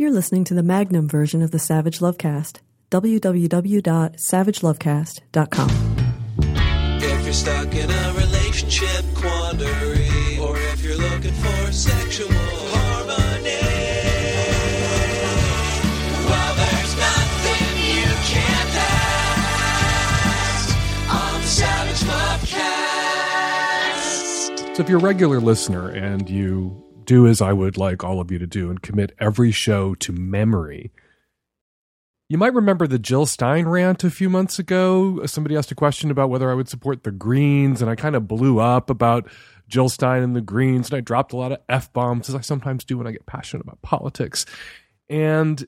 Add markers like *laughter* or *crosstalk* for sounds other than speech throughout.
You're listening to the Magnum version of the Savage Lovecast. www.savagelovecast.com. If you're stuck in a relationship quandary, or if you're looking for sexual harmony, well, there's nothing you can't ask on the Savage Lovecast. So if you're a regular listener and you do as I would like all of you to do and commit every show to memory, you might remember the Jill Stein rant a few months ago. Somebody asked a question about whether I would support the Greens, and I kind of blew up about Jill Stein and the Greens, and I dropped a lot of F bombs, as I sometimes do when I get passionate about politics. And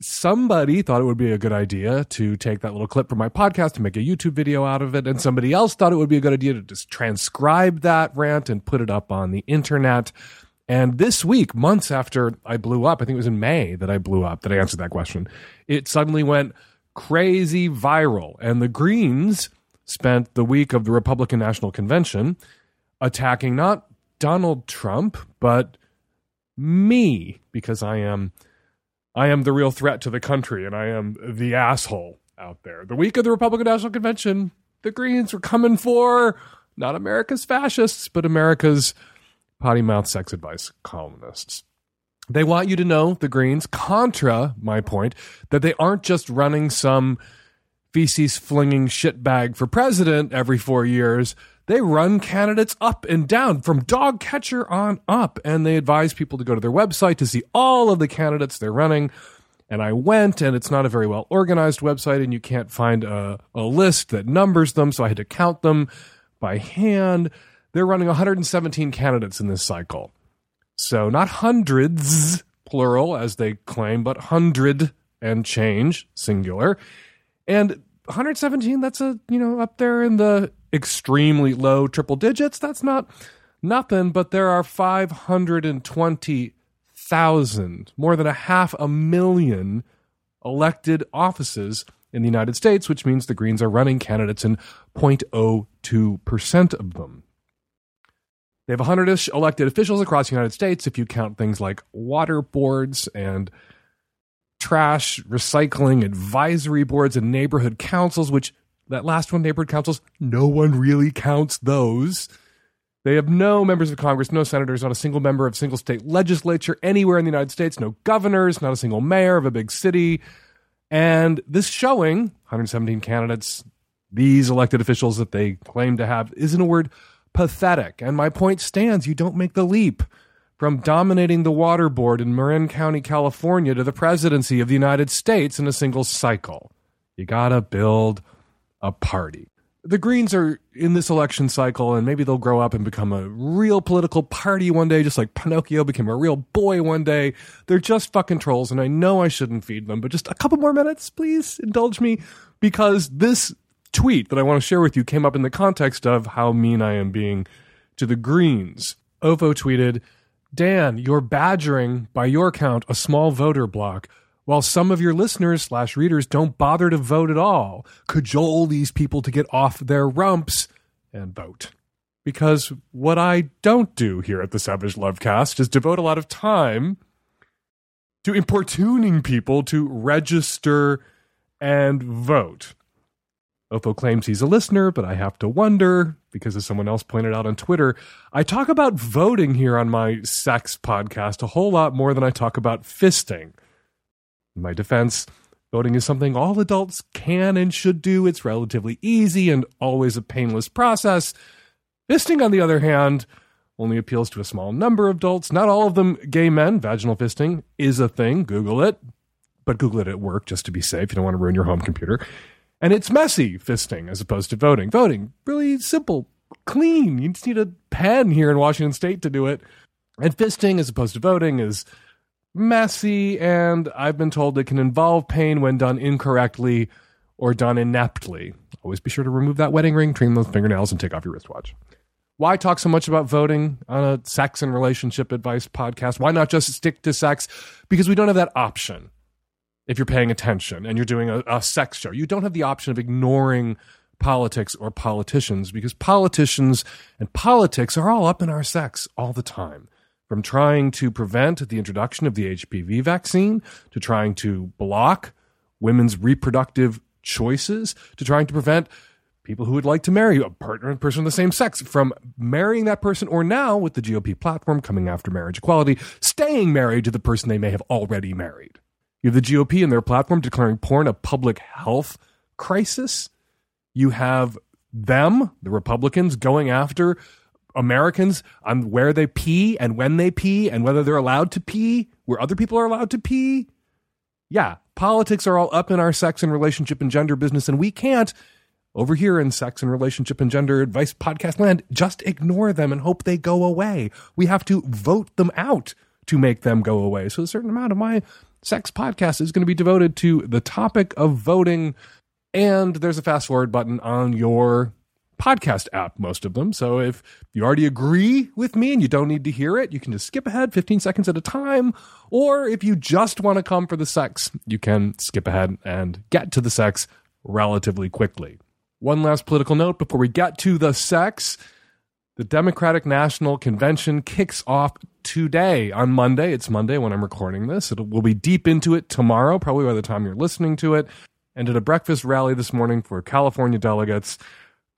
somebody thought it would be a good idea to take that little clip from my podcast and make a YouTube video out of it. And somebody else thought it would be a good idea to just transcribe that rant and put it up on the internet. And this week, months after I blew up, I think it was in May that I blew up, that I answered that question, it suddenly went crazy viral. And the Greens spent the week of the Republican National Convention attacking not Donald Trump, but me, because I am I am the real threat to the country and I am the asshole out there. The week of the Republican National Convention, the Greens were coming for not America's fascists, but America's potty mouth sex advice columnists. They want you to know, the Greens, contra my point, that they aren't just running some feces flinging shitbag for president every four years. They run candidates up and down from dog catcher on up, and they advise people to go to their website to see all of the candidates they're running. And I went, and it's not a very well organized website, and you can't find a, a list that numbers them, so I had to count them by hand. They're running 117 candidates in this cycle. So not hundreds, plural, as they claim, but hundred and change, singular. And 117, that's a, you know, up there in the extremely low triple digits. That's not nothing, but there are 520,000, more than a half a million elected offices in the United States, which means the Greens are running candidates in 0.02% of them. They have 100 ish elected officials across the United States if you count things like water boards and trash, recycling, advisory boards, and neighborhood councils, which that last one, neighborhood councils, no one really counts those. They have no members of Congress, no senators, not a single member of single state legislature anywhere in the United States, no governors, not a single mayor of a big city. And this showing, 117 candidates, these elected officials that they claim to have, isn't a word pathetic. And my point stands you don't make the leap from dominating the water board in Marin County, California to the presidency of the United States in a single cycle. You gotta build a party. The Greens are in this election cycle, and maybe they'll grow up and become a real political party one day, just like Pinocchio became a real boy one day. They're just fucking trolls, and I know I shouldn't feed them, but just a couple more minutes, please indulge me, because this tweet that I want to share with you came up in the context of how mean I am being to the Greens. Ovo tweeted, Dan, you're badgering, by your count, a small voter block, while some of your listeners slash readers don't bother to vote at all. Cajole these people to get off their rumps and vote. Because what I don't do here at the Savage Lovecast is devote a lot of time to importuning people to register and vote. Oppo claims he's a listener, but I have to wonder because, as someone else pointed out on Twitter, I talk about voting here on my sex podcast a whole lot more than I talk about fisting. In my defense, voting is something all adults can and should do. It's relatively easy and always a painless process. Fisting, on the other hand, only appeals to a small number of adults, not all of them gay men. Vaginal fisting is a thing. Google it, but Google it at work just to be safe. You don't want to ruin your home computer. And it's messy fisting as opposed to voting. Voting, really simple, clean. You just need a pen here in Washington state to do it. And fisting as opposed to voting is messy, and I've been told it can involve pain when done incorrectly or done ineptly. Always be sure to remove that wedding ring, trim those fingernails, and take off your wristwatch. Why talk so much about voting on a sex and relationship advice podcast? Why not just stick to sex? Because we don't have that option if you're paying attention and you're doing a, a sex show. You don't have the option of ignoring politics or politicians because politicians and politics are all up in our sex all the time from trying to prevent the introduction of the HPV vaccine to trying to block women's reproductive choices to trying to prevent people who would like to marry a partner and person of the same sex from marrying that person or now with the GOP platform coming after marriage equality, staying married to the person they may have already married. You have the GOP and their platform declaring porn a public health crisis. You have them, the Republicans, going after Americans on where they pee and when they pee and whether they're allowed to pee, where other people are allowed to pee. Yeah, politics are all up in our sex and relationship and gender business, and we can't over here in sex and relationship and gender advice podcast land, just ignore them and hope they go away. We have to vote them out to make them go away. So a certain amount of my sex podcast is going to be devoted to the topic of voting. And there's a fast forward button on your podcast app, most of them. So if you already agree with me and you don't need to hear it, you can just skip ahead 15 seconds at a time. Or if you just want to come for the sex, you can skip ahead and get to the sex relatively quickly. One last political note before we get to the sex. The Democratic National Convention kicks off today on Monday. It's Monday when I'm recording this. It will be deep into it tomorrow, probably by the time you're listening to it. And at a breakfast rally this morning for California delegates,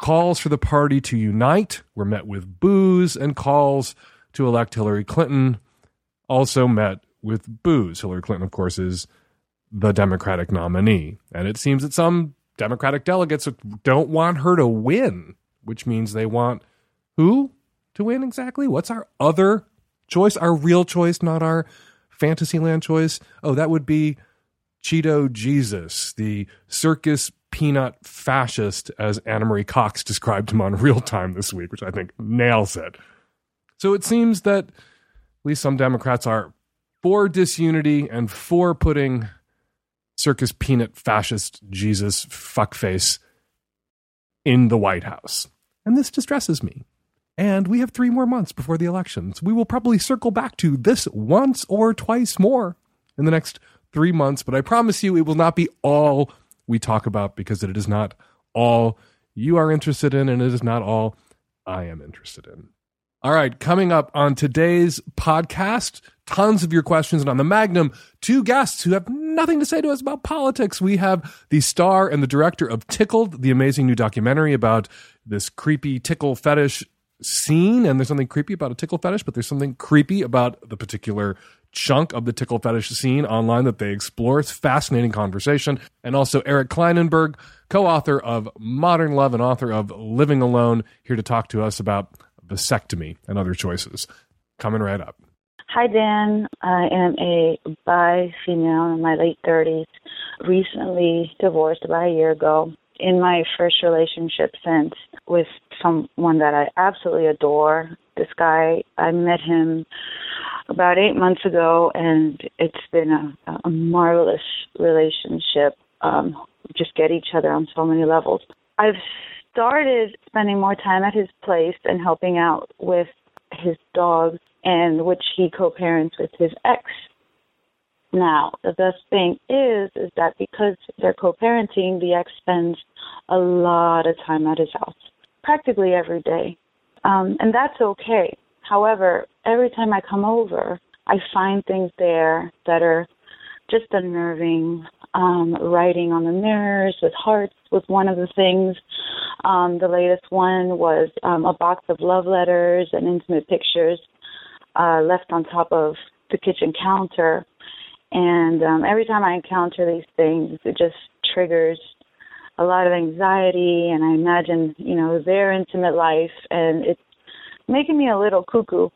calls for the party to unite were met with boos, and calls to elect Hillary Clinton also met with boos. Hillary Clinton, of course, is the Democratic nominee. And it seems that some Democratic delegates don't want her to win, which means they want who to win exactly? What's our other choice? Our real choice, not our Fantasyland choice? Oh, that would be Cheeto Jesus, the circus peanut fascist, as Ana Marie Cox *laughs* described him on Real Time this week, which I think nails it. So it seems that at least some Democrats are for disunity and for putting circus peanut fascist Jesus fuckface in the White House. And this distresses me. And we have three more months before the elections. We will probably circle back to this once or twice more in the next three months, but I promise you it will not be all we talk about because it is not all you are interested in and it is not all I am interested in. All right, coming up on today's podcast, tons of your questions. And on the Magnum, two guests who have nothing to say to us about politics. We have the star and the director of Tickled, the amazing new documentary about this creepy tickle fetish scene. And there's something creepy about a tickle fetish, but there's something creepy about the particular chunk of the tickle fetish scene online that they explore. It's fascinating conversation. And also Eric Klinenberg, co-author of Modern Love and author of Living Alone, here to talk to us about vasectomy and other choices. Coming right up. Hi, Dan. I am a bi female in my late 30s, recently divorced about a year ago. In my first relationship since with someone that I absolutely adore. This guy, I met him about eight months ago, and it's been a, a marvelous relationship. Um, just get each other on so many levels. I've started spending more time at his place and helping out with his dogs, and which he co-parents with his ex. Now, the best thing is is that because they're co-parenting, the ex spends a lot of time at his house, practically every day, um, and that's okay. However, every time I come over, I find things there that are just unnerving. Um, writing on the mirrors with hearts was one of the things. Um, the latest one was um, a box of love letters and intimate pictures uh, left on top of the kitchen counter. And um, every time I encounter these things, it just triggers a lot of anxiety. And I imagine, you know, their intimate life, and it's making me a little cuckoo.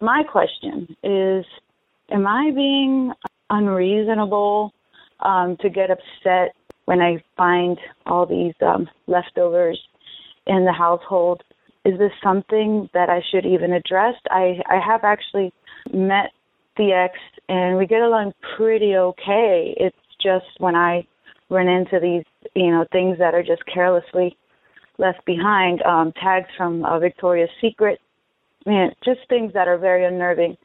My question is Am I being unreasonable um, to get upset when I find all these um, leftovers in the household. Is this something that I should even address? I, I have actually met the ex and we get along pretty okay. It's just when I run into these, you know, things that are just carelessly left behind, um, tags from uh, Victoria's Secret, man, just things that are very unnerving.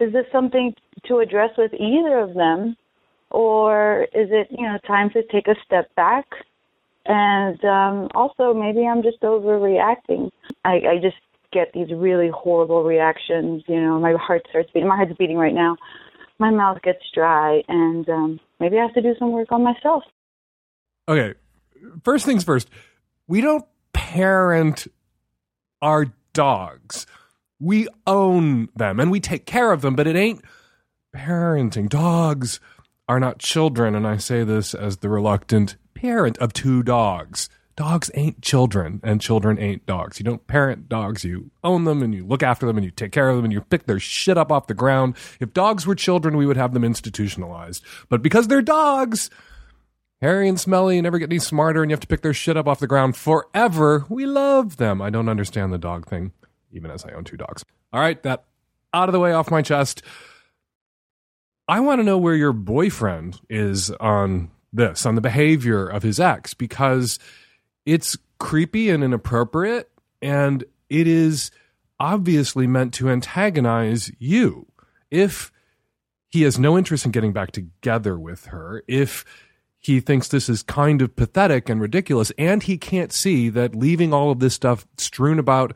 Is this something to address with either of them? or is it you know time to take a step back and um also maybe i'm just overreacting i i just get these really horrible reactions. You know, my heart starts beating. My heart's beating right now. My mouth gets dry, and um, maybe I have to do some work on myself. Okay, first things first. We don't parent our dogs. We own them and we take care of them, but it ain't parenting. Dogs are not children, and I say this as the reluctant parent of two dogs. Dogs ain't children, and children ain't dogs. You don't parent dogs, you own them, and you look after them, and you take care of them, and you pick their shit up off the ground. If dogs were children, we would have them institutionalized. But because they're dogs, hairy and smelly, never get any smarter, and you have to pick their shit up off the ground forever, we love them. I don't understand the dog thing, even as I own two dogs. All right, that out of the way off my chest. I want to know where your boyfriend is on this, on the behavior of his ex, because it's creepy and inappropriate, and it is obviously meant to antagonize you. If he has no interest in getting back together with her, if he thinks this is kind of pathetic and ridiculous, and he can't see that leaving all of this stuff strewn about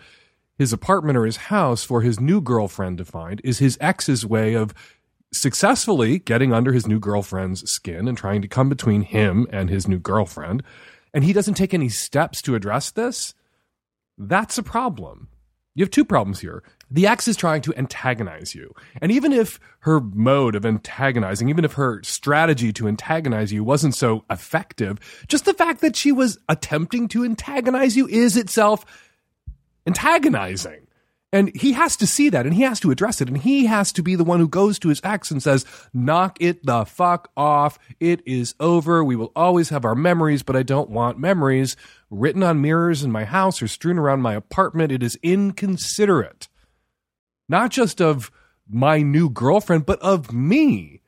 his apartment or his house for his new girlfriend to find is his ex's way of successfully getting under his new girlfriend's skin and trying to come between him and his new girlfriend, and he doesn't take any steps to address this, that's a problem. You have two problems here. The ex is trying to antagonize you. And even if her mode of antagonizing, even if her strategy to antagonize you wasn't so effective, just the fact that she was attempting to antagonize you is itself antagonizing. And he has to see that and he has to address it. And he has to be the one who goes to his ex and says, knock it the fuck off. It is over. We will always have our memories, but I don't want memories written on mirrors in my house or strewn around my apartment. It is inconsiderate. Not just of my new girlfriend, but of me,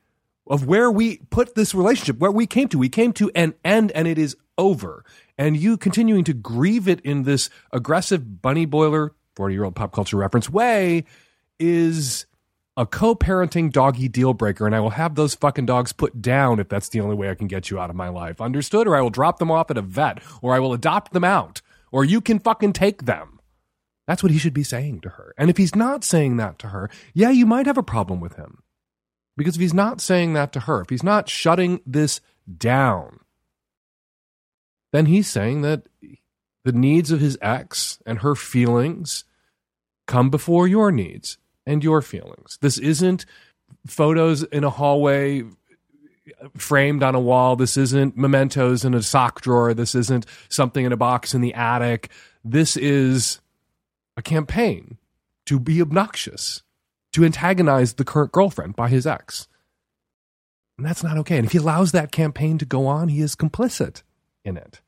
of where we put this relationship, where we came to. We came to an end and it is over. And you continuing to grieve it in this aggressive bunny boiler 40 year old pop culture reference way is a co parenting doggy deal breaker, and I will have those fucking dogs put down if that's the only way I can get you out of my life. Understood? Or I will drop them off at a vet, or I will adopt them out, or you can fucking take them. That's what he should be saying to her. And if he's not saying that to her, yeah, you might have a problem with him. Because if he's not saying that to her, if he's not shutting this down, then he's saying that the needs of his ex and her feelings come before your needs and your feelings. This isn't photos in a hallway framed on a wall. This isn't mementos in a sock drawer. This isn't something in a box in the attic. This is a campaign to be obnoxious, to antagonize the current girlfriend by his ex. And that's not okay. And if he allows that campaign to go on, he is complicit in it.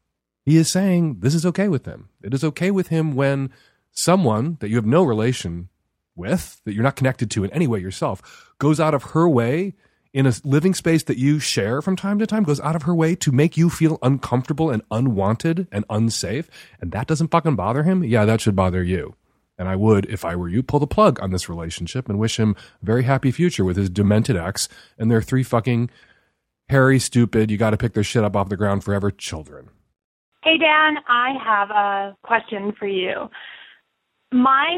He is saying this is okay with him. It is okay with him when someone that you have no relation with, that you're not connected to in any way yourself, goes out of her way in a living space that you share from time to time, goes out of her way to make you feel uncomfortable and unwanted and unsafe, and that doesn't fucking bother him, yeah, that should bother you. And I would, if I were you, pull the plug on this relationship and wish him a very happy future with his demented ex and their three fucking hairy, stupid, you got to pick their shit up off the ground forever children. Hey, Dan, I have a question for you. My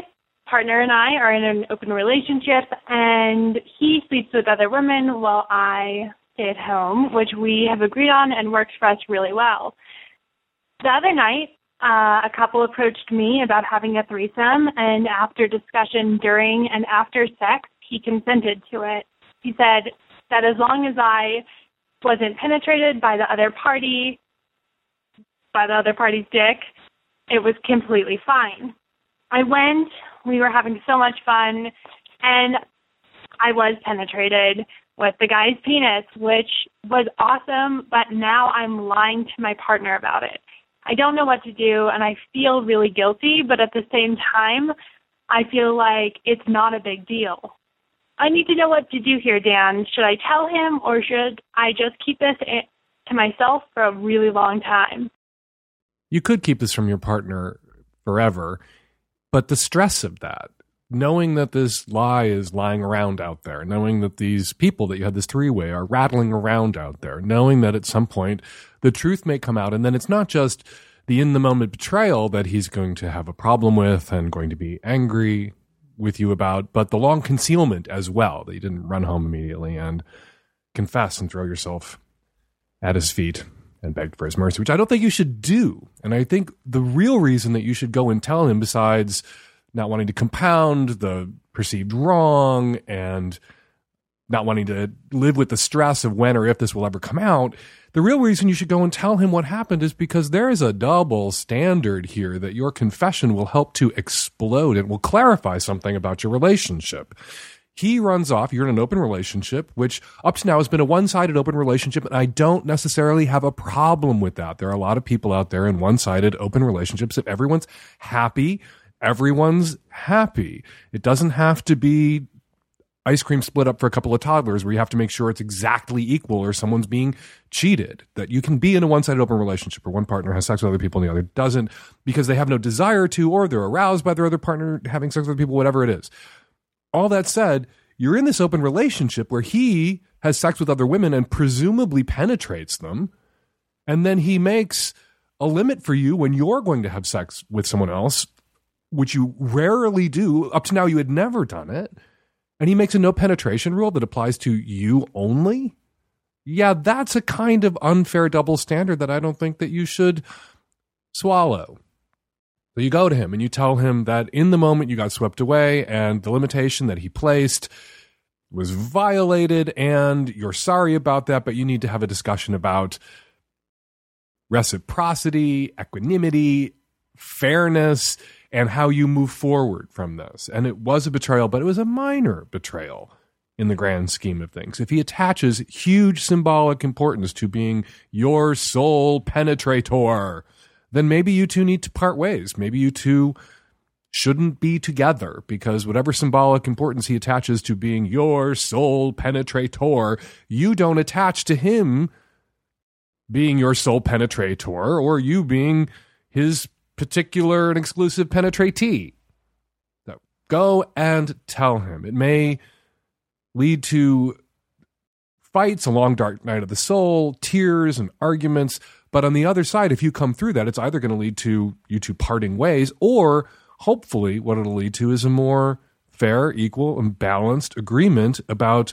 partner and I are in an open relationship, and he sleeps with other women while I stay at home, which we have agreed on and works for us really well. The other night, uh, a couple approached me about having a threesome, and after discussion during and after sex, he consented to it. He said that as long as I wasn't penetrated by the other party, by the other party's dick, it was completely fine. I went, we were having so much fun, and I was penetrated with the guy's penis, which was awesome, but now I'm lying to my partner about it. I don't know what to do, and I feel really guilty, but at the same time, I feel like it's not a big deal. I need to know what to do here, Dan. Should I tell him, or should I just keep this to myself for a really long time? you could keep this from your partner forever, but the stress of that, knowing that this lie is lying around out there, knowing that these people that you had this three way are rattling around out there, knowing that at some point the truth may come out, and then it's not just the in the moment betrayal that he's going to have a problem with and going to be angry with you about, but the long concealment as well, that you didn't run home immediately and confess and throw yourself at his feet and begged for his mercy, which I don't think you should do. And I think the real reason that you should go and tell him, besides not wanting to compound the perceived wrong and not wanting to live with the stress of when or if this will ever come out, the real reason you should go and tell him what happened is because there is a double standard here that your confession will help to explode. It will clarify something about your relationship. He runs off. You're in an open relationship, which up to now has been a one sided open relationship. And I don't necessarily have a problem with that. There are a lot of people out there in one sided open relationships. If everyone's happy, everyone's happy. It doesn't have to be ice cream split up for a couple of toddlers where you have to make sure it's exactly equal or someone's being cheated. That you can be in a one sided open relationship where one partner has sex with other people and the other doesn't because they have no desire to or they're aroused by their other partner having sex with people, whatever it is. All that said, you're in this open relationship where he has sex with other women and presumably penetrates them. And then he makes a limit for you when you're going to have sex with someone else, which you rarely do. Up to now, you had never done it and he makes a no penetration rule that applies to you only, yeah, that's a kind of unfair double standard that I don't think that you should swallow. So you go to him and you tell him that in the moment you got swept away and the limitation that he placed was violated and you're sorry about that, but you need to have a discussion about reciprocity, equanimity, fairness, and how you move forward from this. And it was a betrayal, but it was a minor betrayal in the grand scheme of things. If he attaches huge symbolic importance to being your sole penetrator, then maybe you two need to part ways. Maybe you two shouldn't be together because whatever symbolic importance he attaches to being your sole penetrator, you don't attach to him being your sole penetrator or you being his particular and exclusive penetratee. So go and tell him. It may lead to fights, a long dark night of the soul, tears and arguments. But on the other side, if you come through that, it's either going to lead to you two parting ways, or hopefully, what it'll lead to is a more fair, equal, and balanced agreement about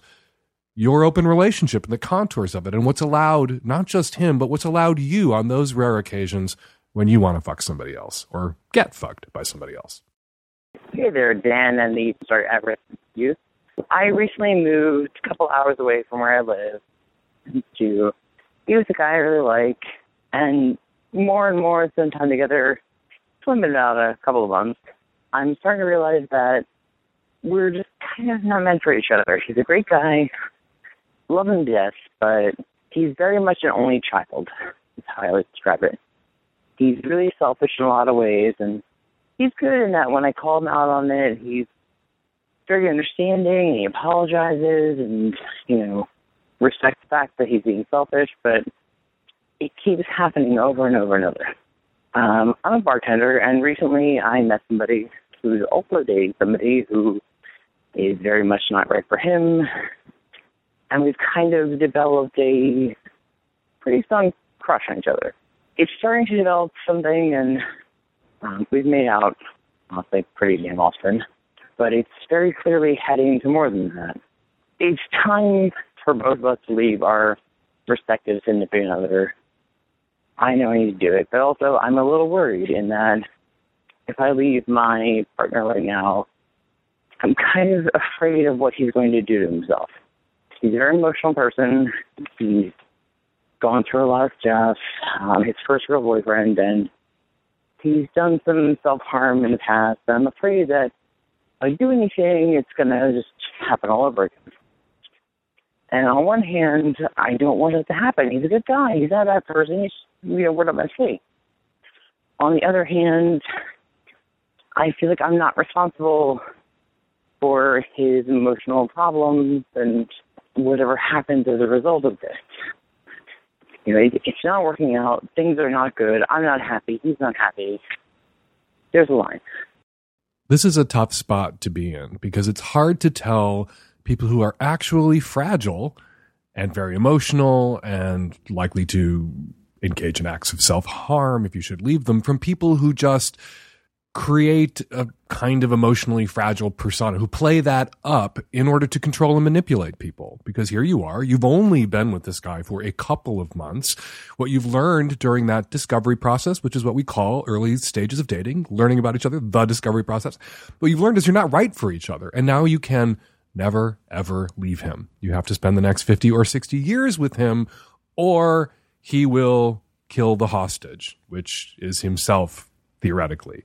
your open relationship and the contours of it and what's allowed, not just him, but what's allowed you on those rare occasions when you want to fuck somebody else or get fucked by somebody else. Hey there, Dan and the Start Everest Youth. I recently moved a couple hours away from where I live to be with a guy I really like, and more and more spend time together. It's about a couple of months. I'm starting to realize that we're just kind of not meant for each other. He's a great guy, love him to death, but he's very much an only child. Is how I would describe it he's really selfish in a lot of ways, and he's good in that when I call him out on it, he's very understanding and he apologizes and you know respects the fact that he's being selfish, but it keeps happening over and over and over. Um, I'm a bartender, and recently I met somebody who's also dating somebody who is very much not right for him, and we've kind of developed a pretty strong crush on each other it's starting to develop something, and um, we've made out, I'll say, pretty damn often. But it's very clearly heading to more than that. It's time for both of us to leave our respective significant other. I know I need to do it, but also I'm a little worried in that if I leave my partner right now, I'm kind of afraid of what he's going to do to himself. He's a very emotional person. He's gone through a lot of stuff. Um, his first real boyfriend, and he's done some self harm in the past. I'm afraid that if I do anything, it's gonna just happen all over again. And on one hand, I don't want it to happen. He's a good guy. He's not a bad person. He's, you know, what am I saying? On the other hand, I feel like I'm not responsible for his emotional problems and whatever happens as a result of this you know, it's not working out. Things are not good. I'm not happy. He's not happy. There's a line. This is a tough spot to be in because it's hard to tell people who are actually fragile and very emotional and likely to engage in acts of self harm, if you should leave them from people who just create a kind of emotionally fragile persona who play that up in order to control and manipulate people. Because here you are, you've only been with this guy for a couple of months. What you've learned during that discovery process, which is what we call early stages of dating, learning about each other, the discovery process, what you've learned is you're not right for each other. And now you can never, ever leave him. You have to spend the next 50 or 60 years with him, or he will kill the hostage, which is himself theoretically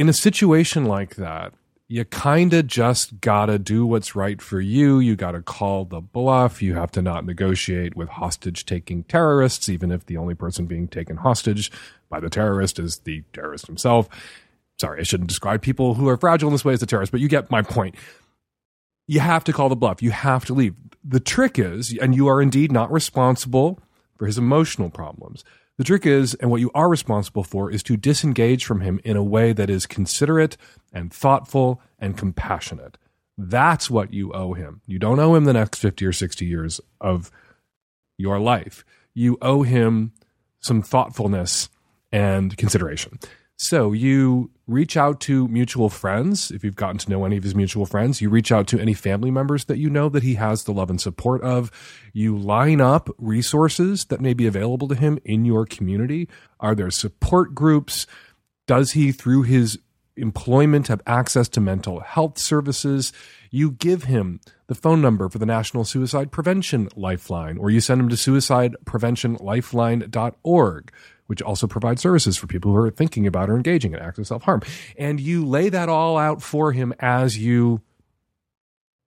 in a situation like that, you kind of just gotta do what's right for you. You gotta call the bluff. You have to not negotiate with hostage taking terrorists, even if the only person being taken hostage by the terrorist is the terrorist himself. Sorry, I shouldn't describe people who are fragile in this way as the terrorist, but you get my point. You have to call the bluff. You have to leave. The trick is, and you are indeed not responsible for his emotional problems. The trick is, and what you are responsible for, is to disengage from him in a way that is considerate and thoughtful and compassionate. That's what you owe him. You don't owe him the next 50 or 60 years of your life. You owe him some thoughtfulness and consideration. So you reach out to mutual friends. If you've gotten to know any of his mutual friends, you reach out to any family members that you know that he has the love and support of. You line up resources that may be available to him in your community. Are there support groups? Does he, through his employment, have access to mental health services? You give him the phone number for the National Suicide Prevention Lifeline, or you send him to suicidepreventionlifeline.org which also provides services for people who are thinking about or engaging in acts of self harm. And you lay that all out for him as you,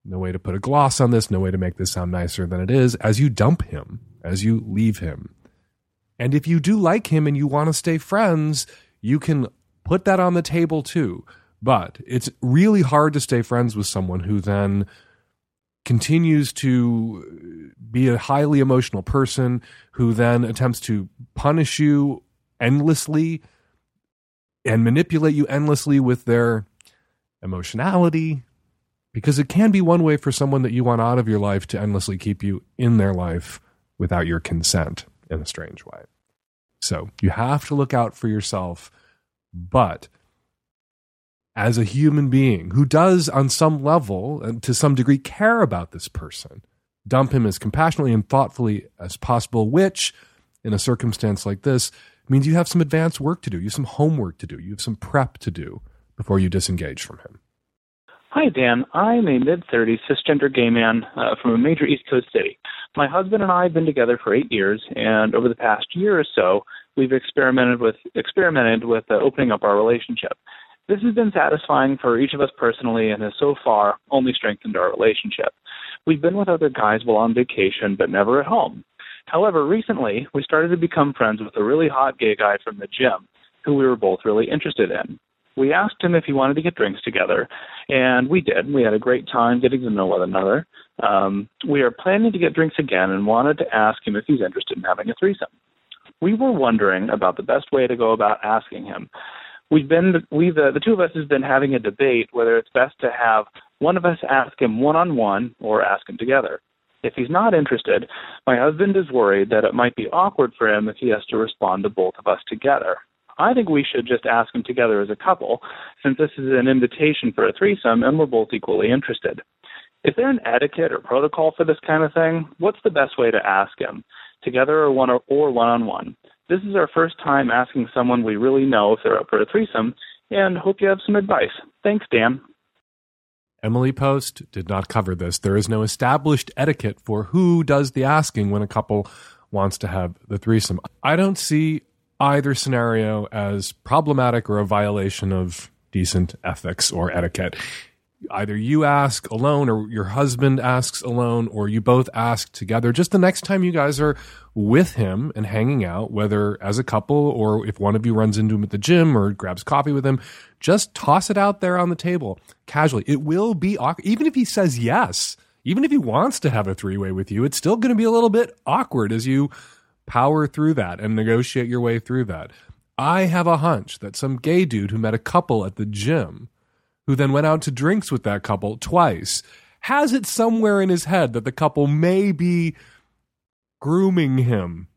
no way to put a gloss on this, no way to make this sound nicer than it is, as you dump him, as you leave him. And if you do like him and you want to stay friends, you can put that on the table too. But it's really hard to stay friends with someone who then continues to be a highly emotional person who then attempts to punish you endlessly and manipulate you endlessly with their emotionality because it can be one way for someone that you want out of your life to endlessly keep you in their life without your consent in a strange way. So you have to look out for yourself, but as a human being who does, on some level and to some degree, care about this person. Dump him as compassionately and thoughtfully as possible, which, in a circumstance like this, means you have some advanced work to do. You have some homework to do. You have some prep to do before you disengage from him. Hi, Dan. I'm a mid 30s cisgender gay man uh, from a major East Coast city. My husband and I have been together for eight years, and over the past year or so, we've experimented with experimented with uh, opening up our relationship. This has been satisfying for each of us personally and has so far only strengthened our relationship. We've been with other guys while on vacation, but never at home. However, recently, we started to become friends with a really hot gay guy from the gym who we were both really interested in. We asked him if he wanted to get drinks together, and we did. We had a great time getting to know one another. Um, we are planning to get drinks again and wanted to ask him if he's interested in having a threesome. We were wondering about the best way to go about asking him we've been we've uh, the two of us has been having a debate whether it's best to have one of us ask him one on one or ask him together. If he's not interested, my husband is worried that it might be awkward for him if he has to respond to both of us together. I think we should just ask him together as a couple, since this is an invitation for a threesome and we're both equally interested. Is there an etiquette or protocol for this kind of thing? What's the best way to ask him? Together or one or one on one? This is our first time asking someone we really know if they're up for a threesome, and hope you have some advice. Thanks, Dan. Emily Post did not cover this. There is no established etiquette for who does the asking when a couple wants to have the threesome. I don't see either scenario as problematic or a violation of decent ethics or etiquette either you ask alone or your husband asks alone or you both ask together. Just the next time you guys are with him and hanging out whether as a couple or if one of you runs into him at the gym or grabs coffee with him just toss it out there on the table casually. It will be awkward even if he says yes even if he wants to have a three-way with you it's still going to be a little bit awkward as you power through that and negotiate your way through that. I have a hunch that some gay dude who met a couple at the gym who then went out to drinks with that couple twice, has it somewhere in his head that the couple may be grooming him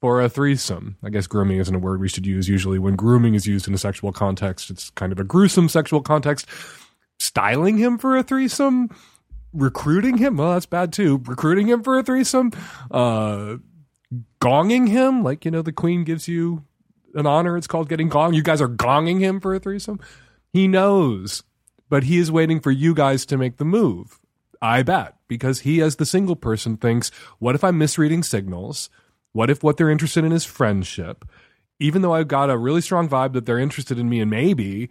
for a threesome. I guess grooming isn't a word we should use usually. When grooming is used in a sexual context, it's kind of a gruesome sexual context. Styling him for a threesome, recruiting him, well, that's bad too. Recruiting him for a threesome, uh, gonging him, like, you know, the queen gives you an honor. It's called getting gong. You guys are gonging him for a threesome. He knows, but he is waiting for you guys to make the move. I bet because he, as the single person, thinks, what if I'm misreading signals? What if what they're interested in is friendship? Even though I've got a really strong vibe that they're interested in me and maybe,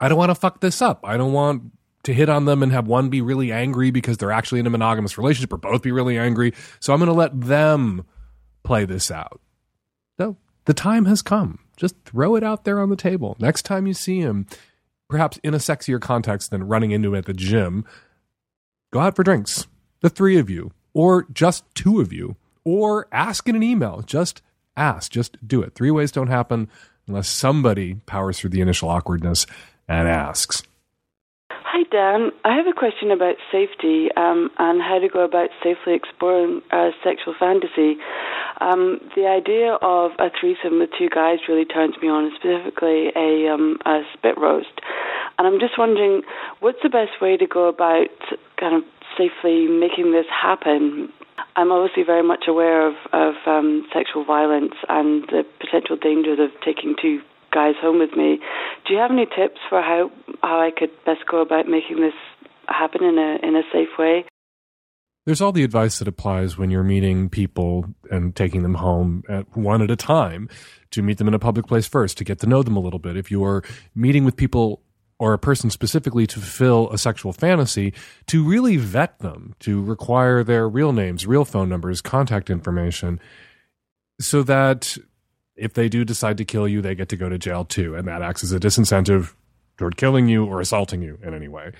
I don't want to fuck this up. I don't want to hit on them and have one be really angry because they're actually in a monogamous relationship or both be really angry. So I'm going to let them play this out. So the time has come. Just throw it out there on the table. Next time you see him, perhaps in a sexier context than running into him at the gym, go out for drinks. The three of you, or just two of you, or ask in an email. Just ask. Just do it. Three ways don't happen unless somebody powers through the initial awkwardness and asks. Hi, Dan. I have a question about safety um, and how to go about safely exploring uh, sexual fantasy. Um, the idea of a threesome with two guys really turns me on, specifically a, um, a spit roast. And I'm just wondering, what's the best way to go about kind of safely making this happen? I'm obviously very much aware of, of um, sexual violence and the potential dangers of taking two guys home with me. Do you have any tips for how how I could best go about making this happen in a in a safe way? There's all the advice that applies when you're meeting people and taking them home at one at a time to meet them in a public place first to get to know them a little bit. If you are meeting with people or a person specifically to fulfill a sexual fantasy, to really vet them, to require their real names, real phone numbers, contact information, so that if they do decide to kill you, they get to go to jail too. And that acts as a disincentive toward killing you or assaulting you in any way.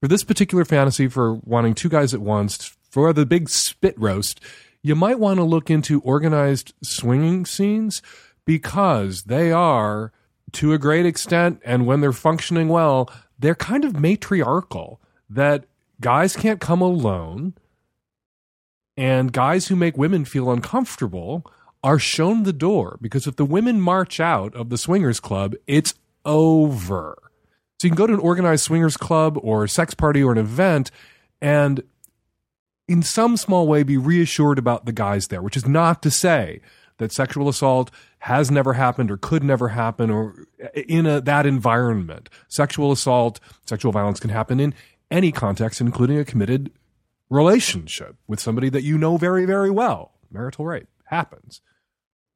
For this particular fantasy, for wanting two guys at once, for the big spit roast, you might want to look into organized swinging scenes because they are, to a great extent, and when they're functioning well, they're kind of matriarchal. That guys can't come alone, and guys who make women feel uncomfortable are shown the door because if the women march out of the swingers club, it's over. So you can go to an organized swingers club or a sex party or an event and in some small way be reassured about the guys there, which is not to say that sexual assault has never happened or could never happen or eh, in a, that environment. Sexual assault, sexual violence can happen in any context, including a committed relationship with somebody that you know very, very well. Marital rape happens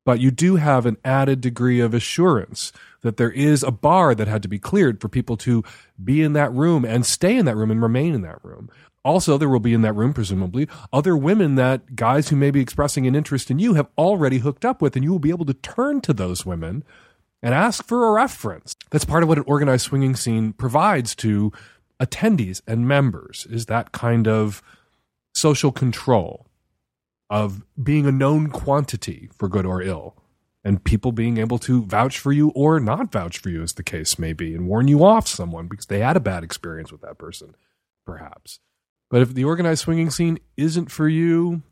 but you do have an added degree of assurance that there is a bar that had to be cleared for people to be in that room and stay in that room and remain in that room. Also, there will be in that room, presumably, other women that guys who may be expressing an interest in you have already hooked up with, and you will be able to turn to those women and ask for a reference. That's part of what an organized swinging scene provides to attendees and members is that kind of social control of being a known quantity for good or ill, and people being able to vouch for you or not vouch for you, as the case may be, and warn you off someone because they had a bad experience with that person, perhaps. But if the organized swinging scene isn't for you,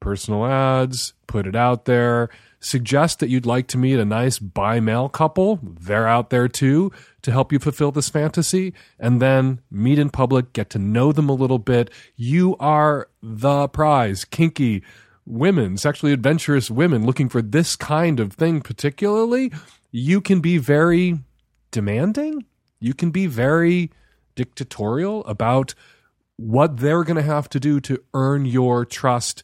personal ads, put it out there. Suggest that you'd like to meet a nice bi male couple. They're out there too to help you fulfill this fantasy. And then meet in public, get to know them a little bit. You are the prize. Kinky women, sexually adventurous women looking for this kind of thing, particularly. You can be very demanding. You can be very dictatorial about what they're going to have to do to earn your trust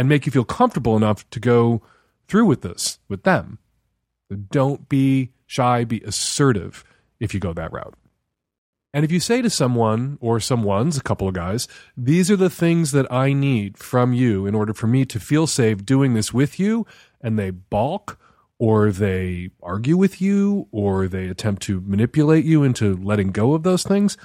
and make you feel comfortable enough to go through with this with them. Don't be shy, be assertive if you go that route. And if you say to someone or someone's, a couple of guys, these are the things that I need from you in order for me to feel safe doing this with you, and they balk or they argue with you or they attempt to manipulate you into letting go of those things,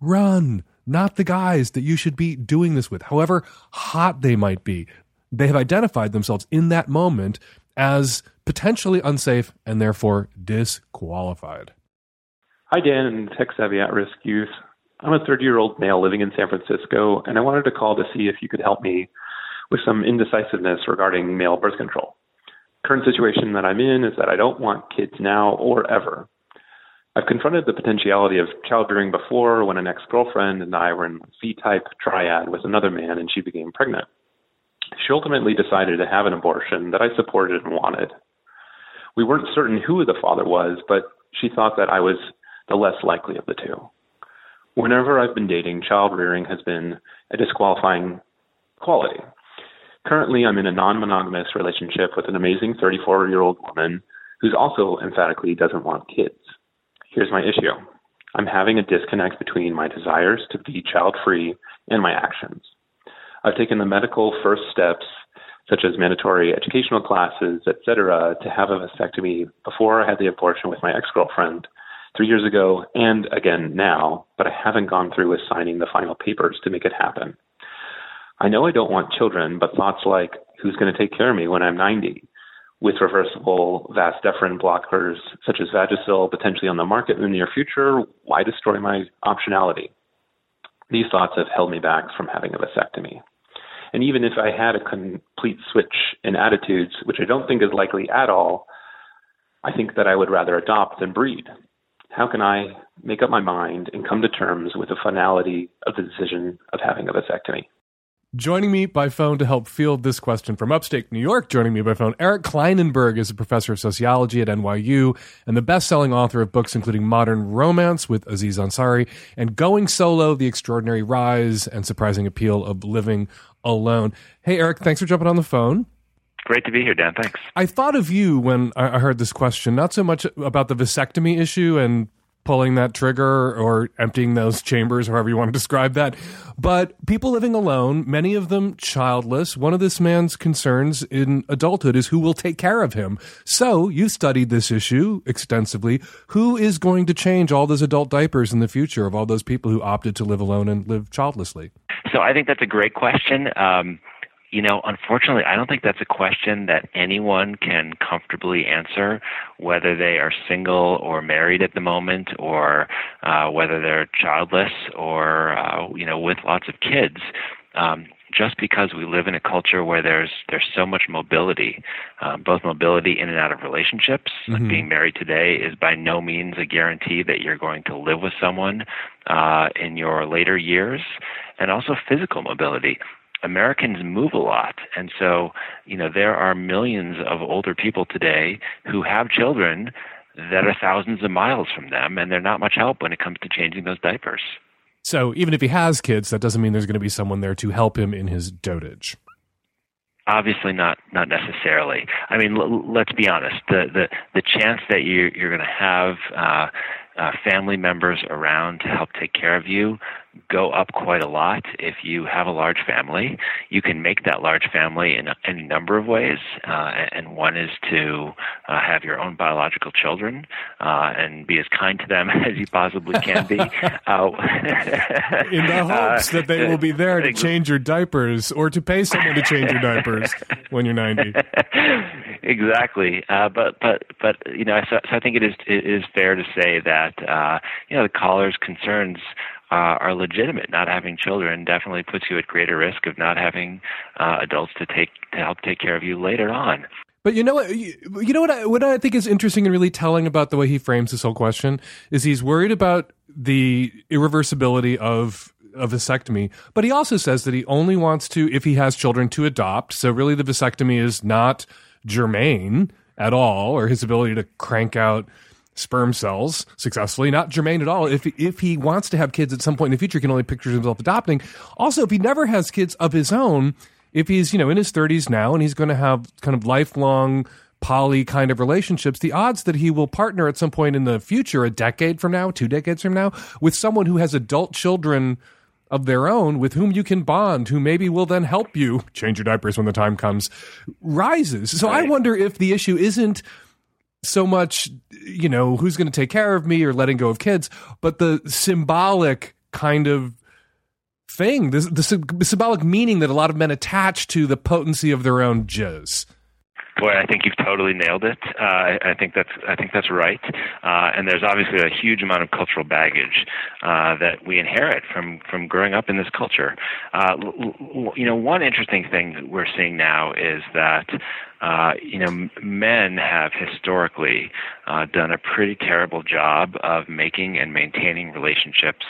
run. Not the guys that you should be doing this with, however hot they might be they have identified themselves in that moment as potentially unsafe and therefore disqualified. Hi, Dan and tech savvy at risk youth. I'm a 30 year old male living in San Francisco, and I wanted to call to see if you could help me with some indecisiveness regarding male birth control. Current situation that I'm in is that I don't want kids now or ever. I've confronted the potentiality of childbearing before when an ex girlfriend and I were in a C type triad with another man and she became pregnant. She ultimately decided to have an abortion that I supported and wanted. We weren't certain who the father was, but she thought that I was the less likely of the two. Whenever I've been dating, child rearing has been a disqualifying quality. Currently, I'm in a non monogamous relationship with an amazing 34 year old woman who's also emphatically doesn't want kids. Here's my issue I'm having a disconnect between my desires to be child free and my actions. I've taken the medical first steps, such as mandatory educational classes, etc., to have a vasectomy before I had the abortion with my ex girlfriend three years ago and again now, but I haven't gone through with signing the final papers to make it happen. I know I don't want children, but thoughts like, who's going to take care of me when I'm 90? With reversible vas deferens blockers such as Vasalgel potentially on the market in the near future, why destroy my optionality? These thoughts have held me back from having a vasectomy. And even if I had a complete switch in attitudes, which I don't think is likely at all, I think that I would rather adopt than breed. How can I make up my mind and come to terms with the finality of the decision of having a vasectomy? Joining me by phone to help field this question from upstate New York, joining me by phone, Eric Klinenberg is a professor of sociology at NYU and the best selling author of books including Modern Romance with Aziz Ansari and Going Solo The Extraordinary Rise and Surprising Appeal of Living Alone. Hey, Eric, thanks for jumping on the phone. Great to be here, Dan. Thanks. I thought of you when I heard this question, not so much about the vasectomy issue and pulling that trigger or emptying those chambers, however you want to describe that. But people living alone, many of them childless. One of this man's concerns in adulthood is who will take care of him. So you studied this issue extensively. Who is going to change all those adult diapers in the future of all those people who opted to live alone and live childlessly? So I think that's a great question. Um, you know, unfortunately, I don't think that's a question that anyone can comfortably answer, whether they are single or married at the moment, or uh, whether they're childless or uh, you know with lots of kids. Um, just because we live in a culture where there's there's so much mobility, um, both mobility in and out of relationships. Mm-hmm. Like being married today is by no means a guarantee that you're going to live with someone uh, in your later years, and also physical mobility. Americans move a lot. And so, you know, there are millions of older people today who have children that are thousands of miles from them, and they're not much help when it comes to changing those diapers. So, even if he has kids, that doesn't mean there's going to be someone there to help him in his dotage. Obviously, not not necessarily. I mean, l- let's be honest. The the the chance that you you're going to have uh, uh, family members around to help take care of you go up quite a lot if you have a large family. You can make that large family in any number of ways, uh, and one is to uh, have your own biological children uh, and be as kind to them *laughs* as you possibly can be. *laughs* Uh, in the hopes that they will be there to change your diapers or to pay someone to change your diapers *laughs* when you're 90. exactly, uh, but but but you know, so, so I think it is it is fair to say that uh, you know the caller's concerns uh, are legitimate. Not having children definitely puts you at greater risk of not having uh, adults to take to help take care of you later on. But you know what? You, you know what? I, what I think is interesting and really telling about the way he frames this whole question is he's worried about the irreversibility of a vasectomy, but he also says that he only wants to, if he has children, to adopt. So really, the vasectomy is not germane at all, or his ability to crank out sperm cells successfully. Not germane at all. If if he wants to have kids at some point in the future, he can only picture himself adopting. Also, if he never has kids of his own, if he's you know in his thirties now and he's going to have kind of lifelong poly kind of relationships, the odds that he will partner at some point in the future, a decade from now, two decades from now, with someone who has adult children of their own with whom you can bond, who maybe will then help you change your diapers when the time comes, rises. So right. I wonder if the issue isn't so much, you know, who's going to take care of me or letting go of kids, but the symbolic kind of thing, the, the symbolic meaning that a lot of men attach to the potency of their own jizz. boy, I think you've totally nailed it. Uh, I, I think that's I think that's right. Uh, and there's obviously a huge amount of cultural baggage uh, that we inherit from from growing up in this culture. Uh, you know, one interesting thing that we're seeing now is that uh, you know, men have historically uh, done a pretty terrible job of making and maintaining relationships.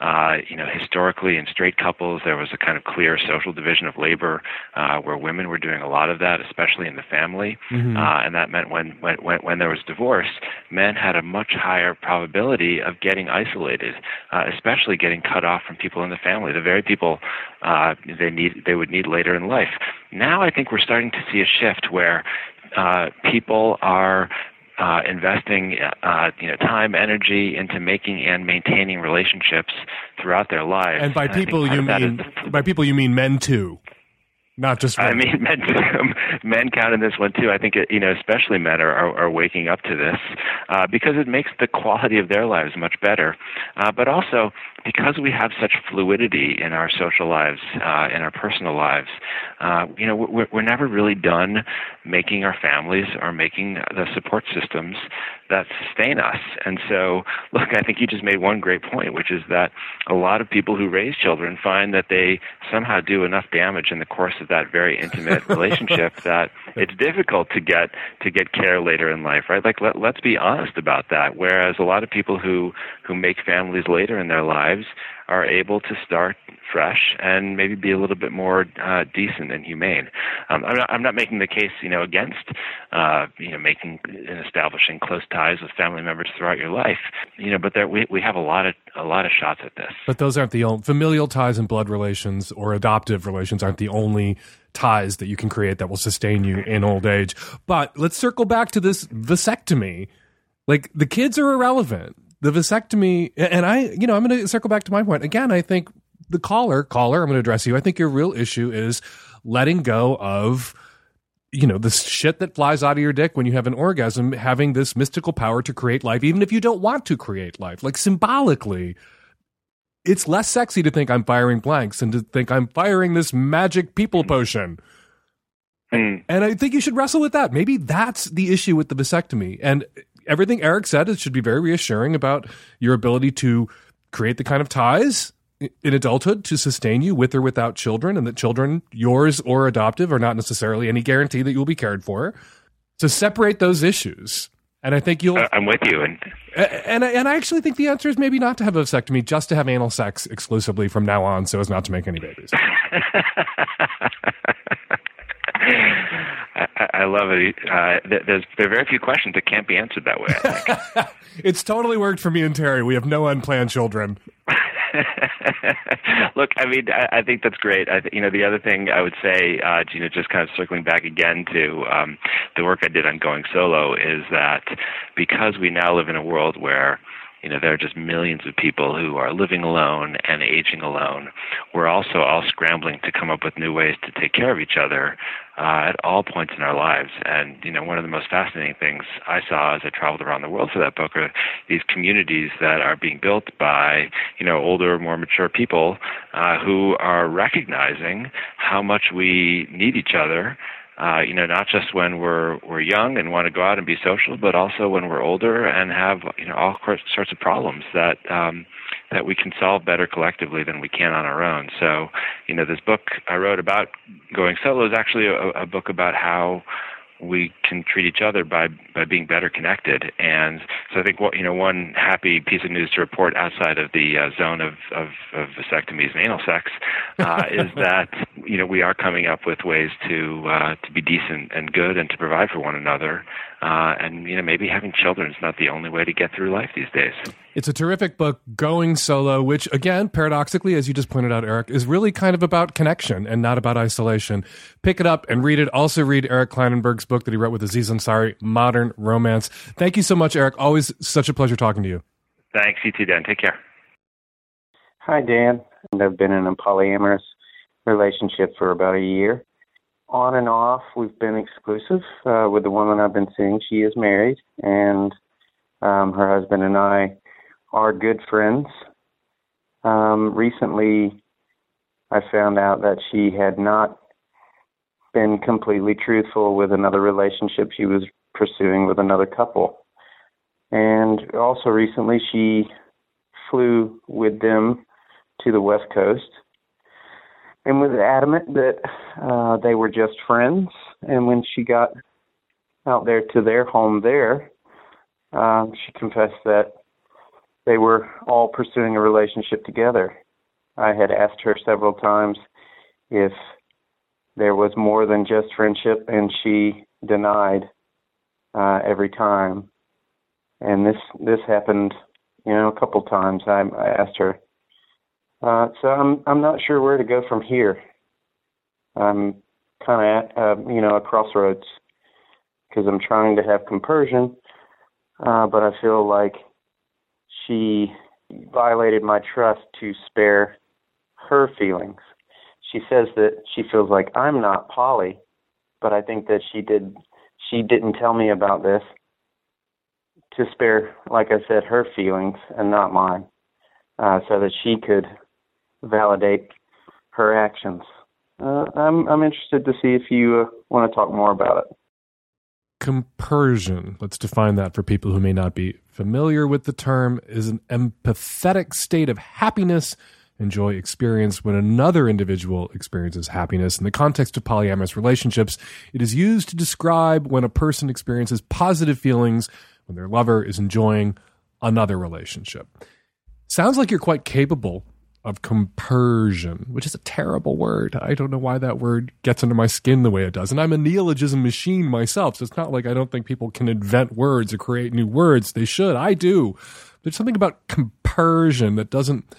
Uh, you know, historically in straight couples, there was a kind of clear social division of labor uh, where women were doing a lot of that, especially in the family. Mm-hmm. Uh, and that meant when, when, when there was divorce, men had a much higher probability of getting isolated, uh, especially getting cut off from people in the family, the very people uh, they need they would need later in life. Now I think we're starting to see a shift where uh, people are uh, investing uh, you know time, energy into making and maintaining relationships throughout their lives. And by and people you mean by people you mean men too. Not just women. I mean, *laughs* men, men count in this one too. I think it, you know, especially men are, are, are waking up to this uh, because it makes the quality of their lives much better. Uh, but also because we have such fluidity in our social lives, uh, in our personal lives. Uh, you know, we're, we're never really done making our families or making the support systems that sustain us. And so, look, I think you just made one great point, which is that a lot of people who raise children find that they somehow do enough damage in the course of that very intimate *laughs* relationship that it's difficult to get to get care later in life, right? Like let, let's be honest about that. Whereas a lot of people who who make families later in their lives are able to start fresh and maybe be a little bit more uh, decent and humane. Um, I'm, not, I'm not making the case, you know, against uh, you know making and establishing close ties with family members throughout your life, you know, but there, we we have a lot of a lot of shots at this. But those aren't the only familial ties and blood relations or adoptive relations aren't the only ties that you can create that will sustain you in old age. But let's circle back to this vasectomy. Like the kids are irrelevant the vasectomy, and I, you know, I'm going to circle back to my point again. I think the caller, caller, I'm going to address you. I think your real issue is letting go of, you know, the shit that flies out of your dick when you have an orgasm, having this mystical power to create life, even if you don't want to create life. Like symbolically, it's less sexy to think I'm firing blanks than to think I'm firing this magic people potion. Mm. And I think you should wrestle with that. Maybe that's the issue with the vasectomy. And everything Eric said it should be very reassuring about your ability to create the kind of ties in adulthood to sustain you with or without children, and that children, yours or adoptive, are not necessarily any guarantee that you'll be cared for. To separate those issues. And I think you'll. I'm with you, and and and I actually think the answer is maybe not to have a vasectomy, just to have anal sex exclusively from now on, so as not to make any babies. *laughs* I, I love it. Uh, there's there are very few questions that can't be answered that way. *laughs* it's totally worked for me and Terry. We have no unplanned children. *laughs* Look, I mean, I, I think that's great. I, you know, the other thing I would say, uh, Gina, just kind of circling back again to um, the work I did on going solo, is that because we now live in a world where you know, there are just millions of people who are living alone and aging alone. We're also all scrambling to come up with new ways to take care of each other uh, at all points in our lives. And, you know, one of the most fascinating things I saw as I traveled around the world for that book are these communities that are being built by, you know, older, more mature people uh, who are recognizing how much we need each other uh, you know, not just when we're we're young and want to go out and be social, but also when we're older and have you know all sorts of problems that um, that we can solve better collectively than we can on our own. So, you know, this book I wrote about going solo is actually a, a book about how we can treat each other by by being better connected. And so I think what you know one happy piece of news to report outside of the uh, zone of, of, of vasectomies and anal sex uh, *laughs* is that you know we are coming up with ways to uh, to be decent and good and to provide for one another. Uh, and you know maybe having children is not the only way to get through life these days. It's a terrific book, Going Solo, which again, paradoxically, as you just pointed out, Eric, is really kind of about connection and not about isolation. Pick it up and read it. Also read Eric Klinenberg's book that he wrote with Aziz Ansari, Modern Romance. Thank you so much, Eric. Always such a pleasure talking to you. Thanks. You too, Dan. Take care. Hi, Dan. I've been in a polyamorous relationship for about a year. On and off, we've been exclusive uh, with the woman I've been seeing. She is married, and um, her husband and I are good friends. Um, recently, I found out that she had not been completely truthful with another relationship she was pursuing with another couple. And also recently, she flew with them to the West Coast and was adamant that uh, they were just friends. And when she got out there to their home there, um, she confessed that they were all pursuing a relationship together. I had asked her several times if there was more than just friendship, and she denied uh, every time. And this this happened, you know, a couple times. I, I asked her, uh, so I'm I'm not sure where to go from here. I'm kind of at uh, you know a crossroads because I'm trying to have compersion, uh, but I feel like she violated my trust to spare her feelings. She says that she feels like I'm not poly, but I think that she did she didn't tell me about this to spare, like I said, her feelings and not mine, uh, so that she could validate her actions. Uh, I'm I'm interested to see if you uh, want to talk more about it. Compersion, let's define that for people who may not be familiar with the term, is an empathetic state of happiness and joy experienced when another individual experiences happiness. In the context of polyamorous relationships, it is used to describe when a person experiences positive feelings when their lover is enjoying another relationship. Sounds like you're quite capable of compersion, which is a terrible word. I don't know why that word gets under my skin the way it does. And I'm a neologism machine myself, so it's not like I don't think people can invent words or create new words. They should. I do. There's something about compersion that doesn't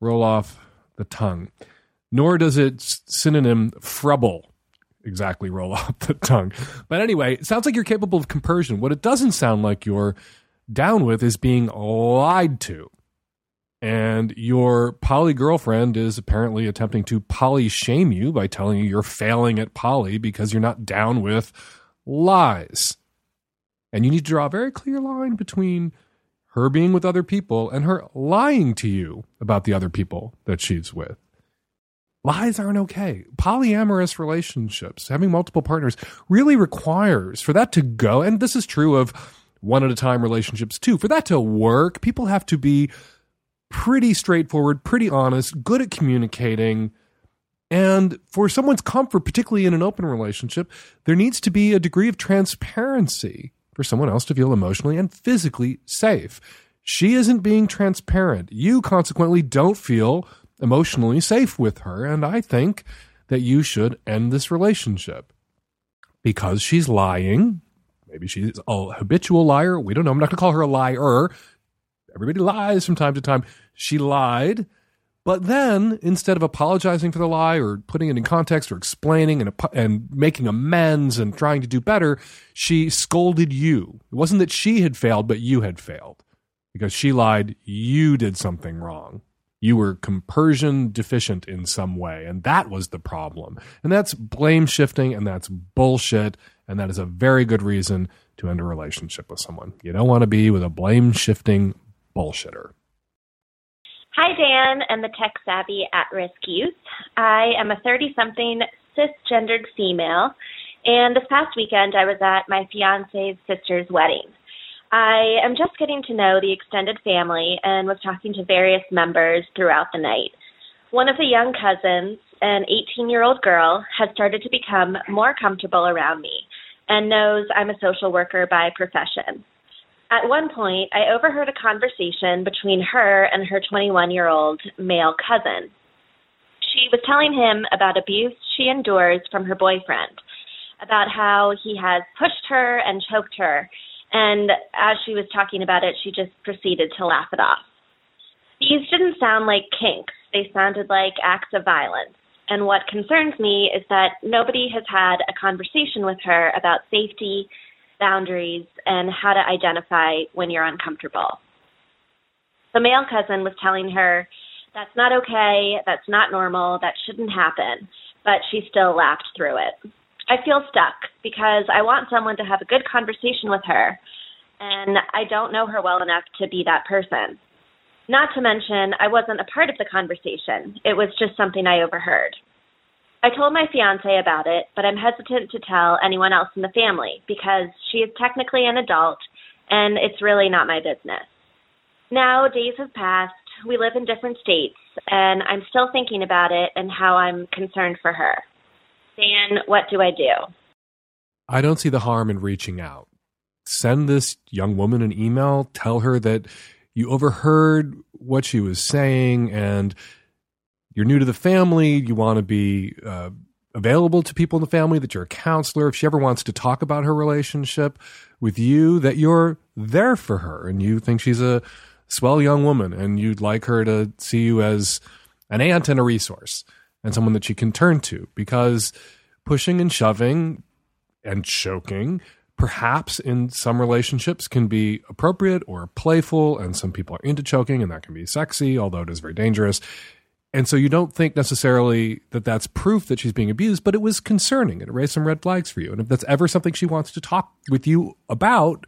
roll off the tongue, nor does its synonym frubble exactly roll *laughs* off the tongue. But anyway, it sounds like you're capable of compersion. What it doesn't sound like you're down with is being lied to and your poly girlfriend is apparently attempting to poly shame you by telling you you're failing at poly because you're not down with lies. And you need to draw a very clear line between her being with other people and her lying to you about the other people that she's with. Lies aren't okay. Polyamorous relationships, having multiple partners, really requires for that to go, and this is true of one at a time relationships too, for that to work, people have to be pretty straightforward, pretty honest, good at communicating. And for someone's comfort, particularly in an open relationship, there needs to be a degree of transparency for someone else to feel emotionally and physically safe. She isn't being transparent. You consequently don't feel emotionally safe with her. And I think that you should end this relationship because she's lying. Maybe she's a habitual liar. We don't know. I'm not going to call her a liar. Everybody lies from time to time. She lied. But then, instead of apologizing for the lie or putting it in context or explaining and, and making amends and trying to do better, she scolded you. It wasn't that she had failed, but you had failed. Because she lied, you did something wrong. You were compersion deficient in some way. And that was the problem. And that's blame shifting and that's bullshit. And that is a very good reason to end a relationship with someone. You don't want to be with a blame shifting bullshitter. Hi, Dan and the tech savvy at risk youth. I am a 30 something cisgendered female, and this past weekend I was at my fiance's sister's wedding. I am just getting to know the extended family and was talking to various members throughout the night. One of the young cousins, an 18 year old girl, has started to become more comfortable around me and knows I'm a social worker by profession. At one point, I overheard a conversation between her and her 21 year old male cousin. She was telling him about abuse she endures from her boyfriend, about how he has pushed her and choked her, and as she was talking about it, she just proceeded to laugh it off. These didn't sound like kinks, they sounded like acts of violence. And what concerns me is that nobody has had a conversation with her about safety boundaries, and how to identify when you're uncomfortable. The male cousin was telling her, That's not okay, that's not normal, that shouldn't happen, but she still laughed through it. I feel stuck because I want someone to have a good conversation with her, and I don't know her well enough to be that person. Not to mention, I wasn't a part of the conversation, it was just something I overheard. I told my fiance about it, but I'm hesitant to tell anyone else in the family because she is technically an adult and it's really not my business. Now, days have passed. We live in different states, and I'm still thinking about it and how I'm concerned for her. Dan, what do I do? I don't see the harm in reaching out. Send this young woman an email, tell her that you overheard what she was saying and you're new to the family, you want to be uh, available to people in the family, that you're a counselor. If she ever wants to talk about her relationship with you, that you're there for her and you think she's a swell young woman and you'd like her to see you as an aunt and a resource and someone that she can turn to because pushing and shoving and choking perhaps in some relationships can be appropriate or playful and some people are into choking and that can be sexy although it is very dangerous and so you don't think necessarily that that's proof that she's being abused, but it was concerning. And it raised some red flags for you. And if that's ever something she wants to talk with you about,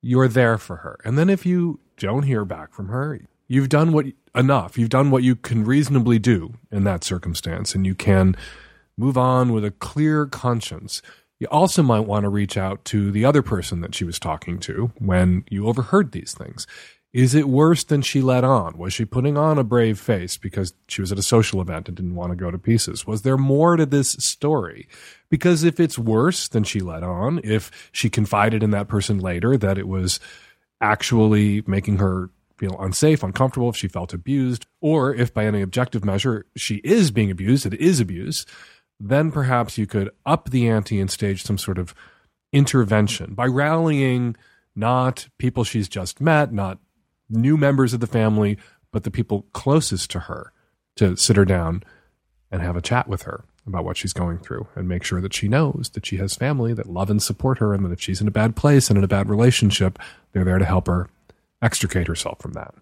you're there for her. And then if you don't hear back from her, you've done what enough. You've done what you can reasonably do in that circumstance, and you can move on with a clear conscience. You also might want to reach out to the other person that she was talking to when you overheard these things. Is it worse than she let on? Was she putting on a brave face because she was at a social event and didn't want to go to pieces? Was there more to this story? Because if it's worse than she let on, if she confided in that person later that it was actually making her feel unsafe, uncomfortable, if she felt abused, or if by any objective measure she is being abused, it is abuse, then perhaps you could up the ante and stage some sort of intervention by rallying not people she's just met, not new members of the family, but the people closest to her to sit her down and have a chat with her about what she's going through and make sure that she knows that she has family that love and support her and that if she's in a bad place and in a bad relationship, they're there to help her extricate herself from that.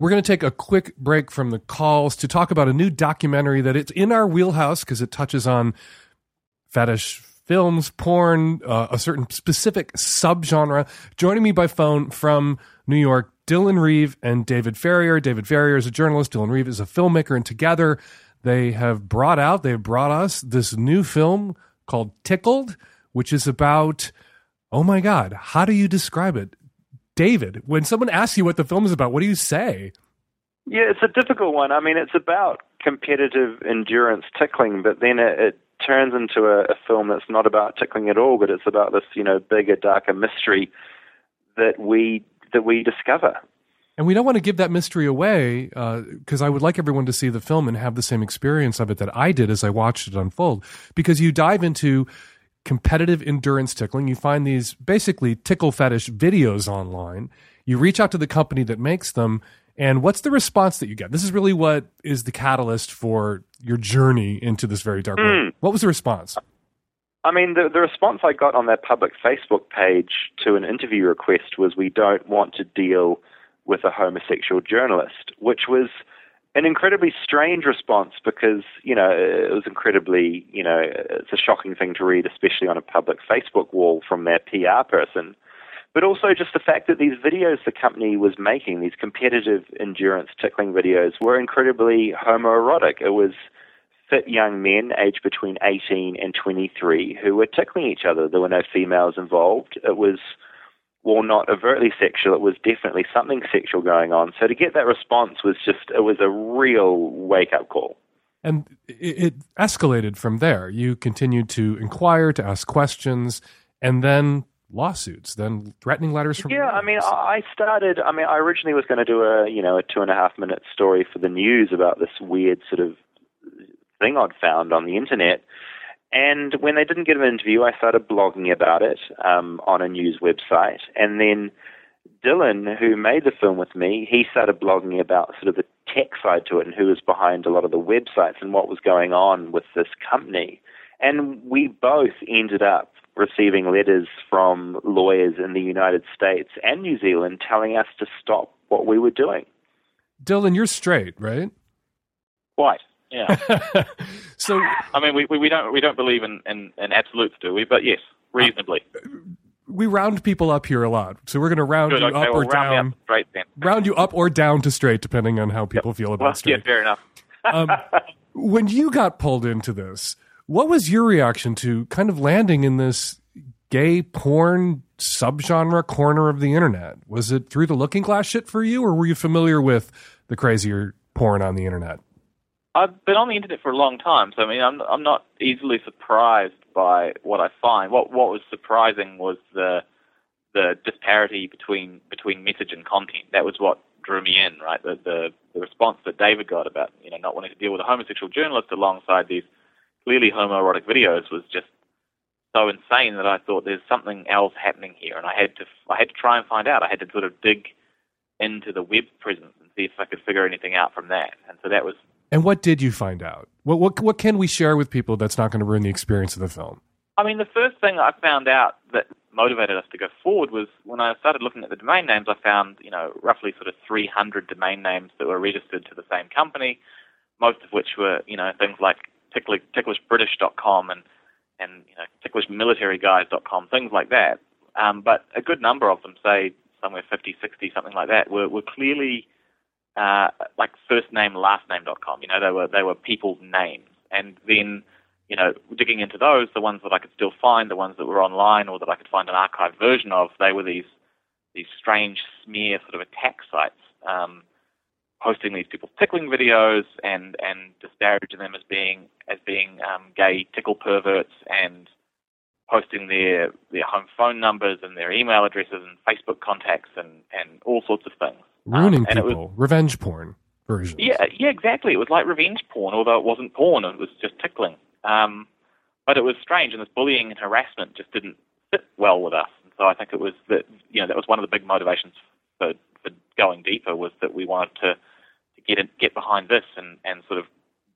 We're going to take a quick break from the calls to talk about a new documentary that it's in our wheelhouse because it touches on fetish films, porn, uh, a certain specific subgenre. Joining me by phone from New York, Dylan Reeve and David Farrier. David Farrier is a journalist. Dylan Reeve is a filmmaker, and together they have brought out, they have brought us this new film called Tickled, which is about, oh my God, how do you describe it? David, when someone asks you what the film is about, what do you say? Yeah, it's a difficult one. I mean, it's about competitive endurance tickling, but then it, it turns into a, a film that's not about tickling at all, but it's about this, you know, bigger, darker mystery that we that we discover. And we don't want to give that mystery away because uh, I would like everyone to see the film and have the same experience of it that I did as I watched it unfold. Because you dive into competitive endurance tickling, you find these basically tickle fetish videos online. You reach out to the company that makes them, and what's the response that you get? This is really what is the catalyst for your journey into this very dark mm. world. What was the response? I mean, the, the response I got on their public Facebook page to an interview request was, We don't want to deal with a homosexual journalist, which was an incredibly strange response because, you know, it was incredibly, you know, it's a shocking thing to read, especially on a public Facebook wall from their PR person but also just the fact that these videos the company was making, these competitive endurance tickling videos, were incredibly homoerotic. It was fit young men aged between 18 and 23 who were tickling each other. There were no females involved. It was, well, not overtly sexual. It was definitely something sexual going on. So to get that response was just, it was a real wake up call. And it, escalated from there. You continued to inquire, to ask questions, and then lawsuits, then threatening letters from. Yeah, I mean, I started. I mean, I originally was going to do a you know a two and a half minute story for the news about this weird sort of thing I'd found on the internet. And when they didn't get an interview, I started blogging about it um, on a news website. And then Dylan, who made the film with me, he started blogging about sort of the tech side to it and who was behind a lot of the websites and what was going on with this company. And we both ended up receiving letters from lawyers in the United States and New Zealand telling us to stop what we were doing. Dylan, you're straight, right? White. Yeah. *laughs* so I mean, we, we, we don't we don't believe in, in, in, absolutes, do we? But yes, reasonably. Uh, we round people up here a lot, so we're going to round Good, you okay, up well, or down. Up straight then. Round you up or down to straight, depending on how people yep. feel about well, straight. Yeah, fair enough. *laughs* um, when you got pulled into this, what was your reaction to kind of landing in this gay porn subgenre corner of the internet? Was it through the looking glass shit for you, or were you familiar with the crazier porn on the internet? I've been on the internet for a long time, so I mean, I'm I'm not easily surprised by what I find. What what was surprising was the the disparity between between message and content. That was what drew me in, right? The the, the response that David got about you know not wanting to deal with a homosexual journalist alongside these clearly homoerotic videos was just so insane that I thought there's something else happening here, and I had to I had to try and find out. I had to sort of dig into the web presence and see if I could figure anything out from that. And so that was And what did you find out? What what what can we share with people that's not going to ruin the experience of the film? I mean, the first thing I found out that motivated us to go forward was when I started looking at the domain names, I found, you know, roughly sort of 300 domain names that were registered to the same company, most of which were, you know, things like ticklish, ticklishbritish.com and, and, you know, ticklishmilitaryguys.com, things like that. Um, but a good number of them, say somewhere 50, 60, something like that, were, were clearly uh, like first name, last name.com. You know, they were, they were people's names. And then, you know, digging into those, the ones that I could still find, the ones that were online or that I could find an archived version of, they were these these strange smear sort of attack sites, um, posting these people's tickling videos and and disparaging them as being as being um, gay tickle perverts and posting their their home phone numbers and their email addresses and Facebook contacts and and all sorts of things. Ruining Um, it was- people, revenge porn version. Yeah, yeah, exactly. It was like revenge porn, although it wasn't porn; it was just tickling. Um, but it was strange, and this bullying and harassment just didn't fit well with us. And so I think it was that you know that was one of the big motivations for, for going deeper was that we wanted to, to get in, get behind this and and sort of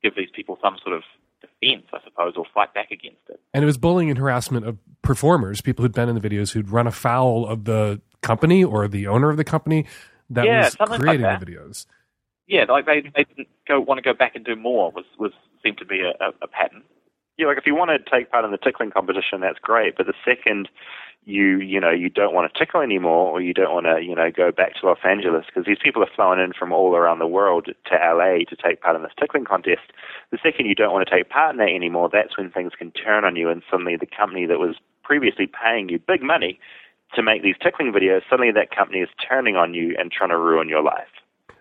give these people some sort of defense, I suppose, or fight back against it. And it was bullying and harassment of performers, people who'd been in the videos who'd run afoul of the company or the owner of the company that Yeah, was something like creating that. the videos. Yeah, like they they didn't go want to go back and do more was was seemed to be a, a, a pattern. Yeah, like if you want to take part in the tickling competition, that's great. But the second you you know you don't want to tickle anymore, or you don't want to you know go back to Los Angeles because these people are flown in from all around the world to LA to take part in this tickling contest. The second you don't want to take part in that anymore, that's when things can turn on you, and suddenly the company that was previously paying you big money to make these tickling videos, suddenly that company is turning on you and trying to ruin your life.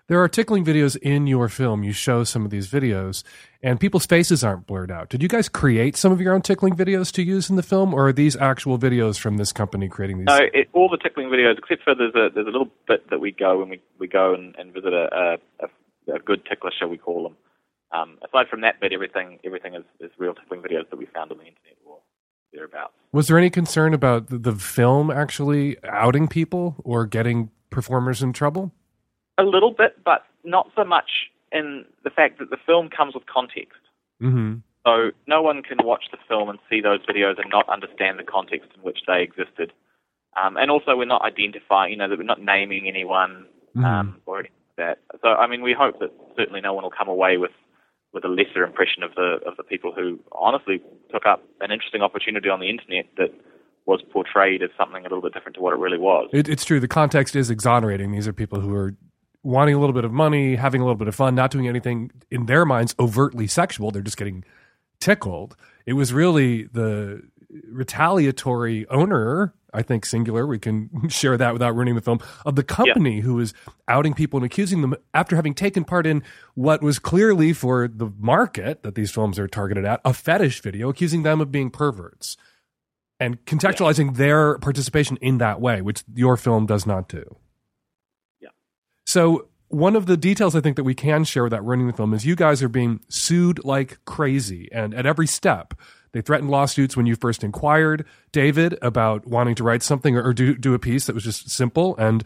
There are tickling videos in your film. You show some of these videos, and people's faces aren't blurred out. Did you guys create some of your own tickling videos to use in the film, or are these actual videos from this company creating these? No, it, all the tickling videos, except for there's a there's a little bit that we go when we we go and, and visit a, a, a, a good tickler, shall we call them. Um, aside from that bit, everything everything is, is real tickling videos that we found on the internet or thereabouts. Was there any concern about the, film actually outing people or getting performers in trouble? A little bit, but not so much in the fact that the film comes with context. Mm-hmm. So no one can watch the film and see those videos and not understand the context in which they existed. Um, and also, we're not identifying, you know, that we're not naming anyone um, or anything like that. So, I mean, we hope that certainly no one will come away with, with a lesser impression of the of the people who honestly took up an interesting opportunity on the internet that was portrayed as something a little bit different to what it really was. It, it's true. The context is exonerating. These are people who are wanting a little bit of money, having a little bit of fun, not doing anything in their minds overtly sexual. They're just getting tickled. It was really the retaliatory owner, I think singular, we can *laughs* share that without ruining the film, of the company who was outing people and accusing them after having taken part in what was clearly for the market that these films are targeted at, a fetish video, accusing them of being perverts and contextualizing their participation in that way, which your film does not do. Yeah. So one of the details I think that we can share without ruining the film is you guys are being sued like crazy, and at every step. They threatened lawsuits when you first inquired, David, about wanting to write something or, or do do a piece that was just simple and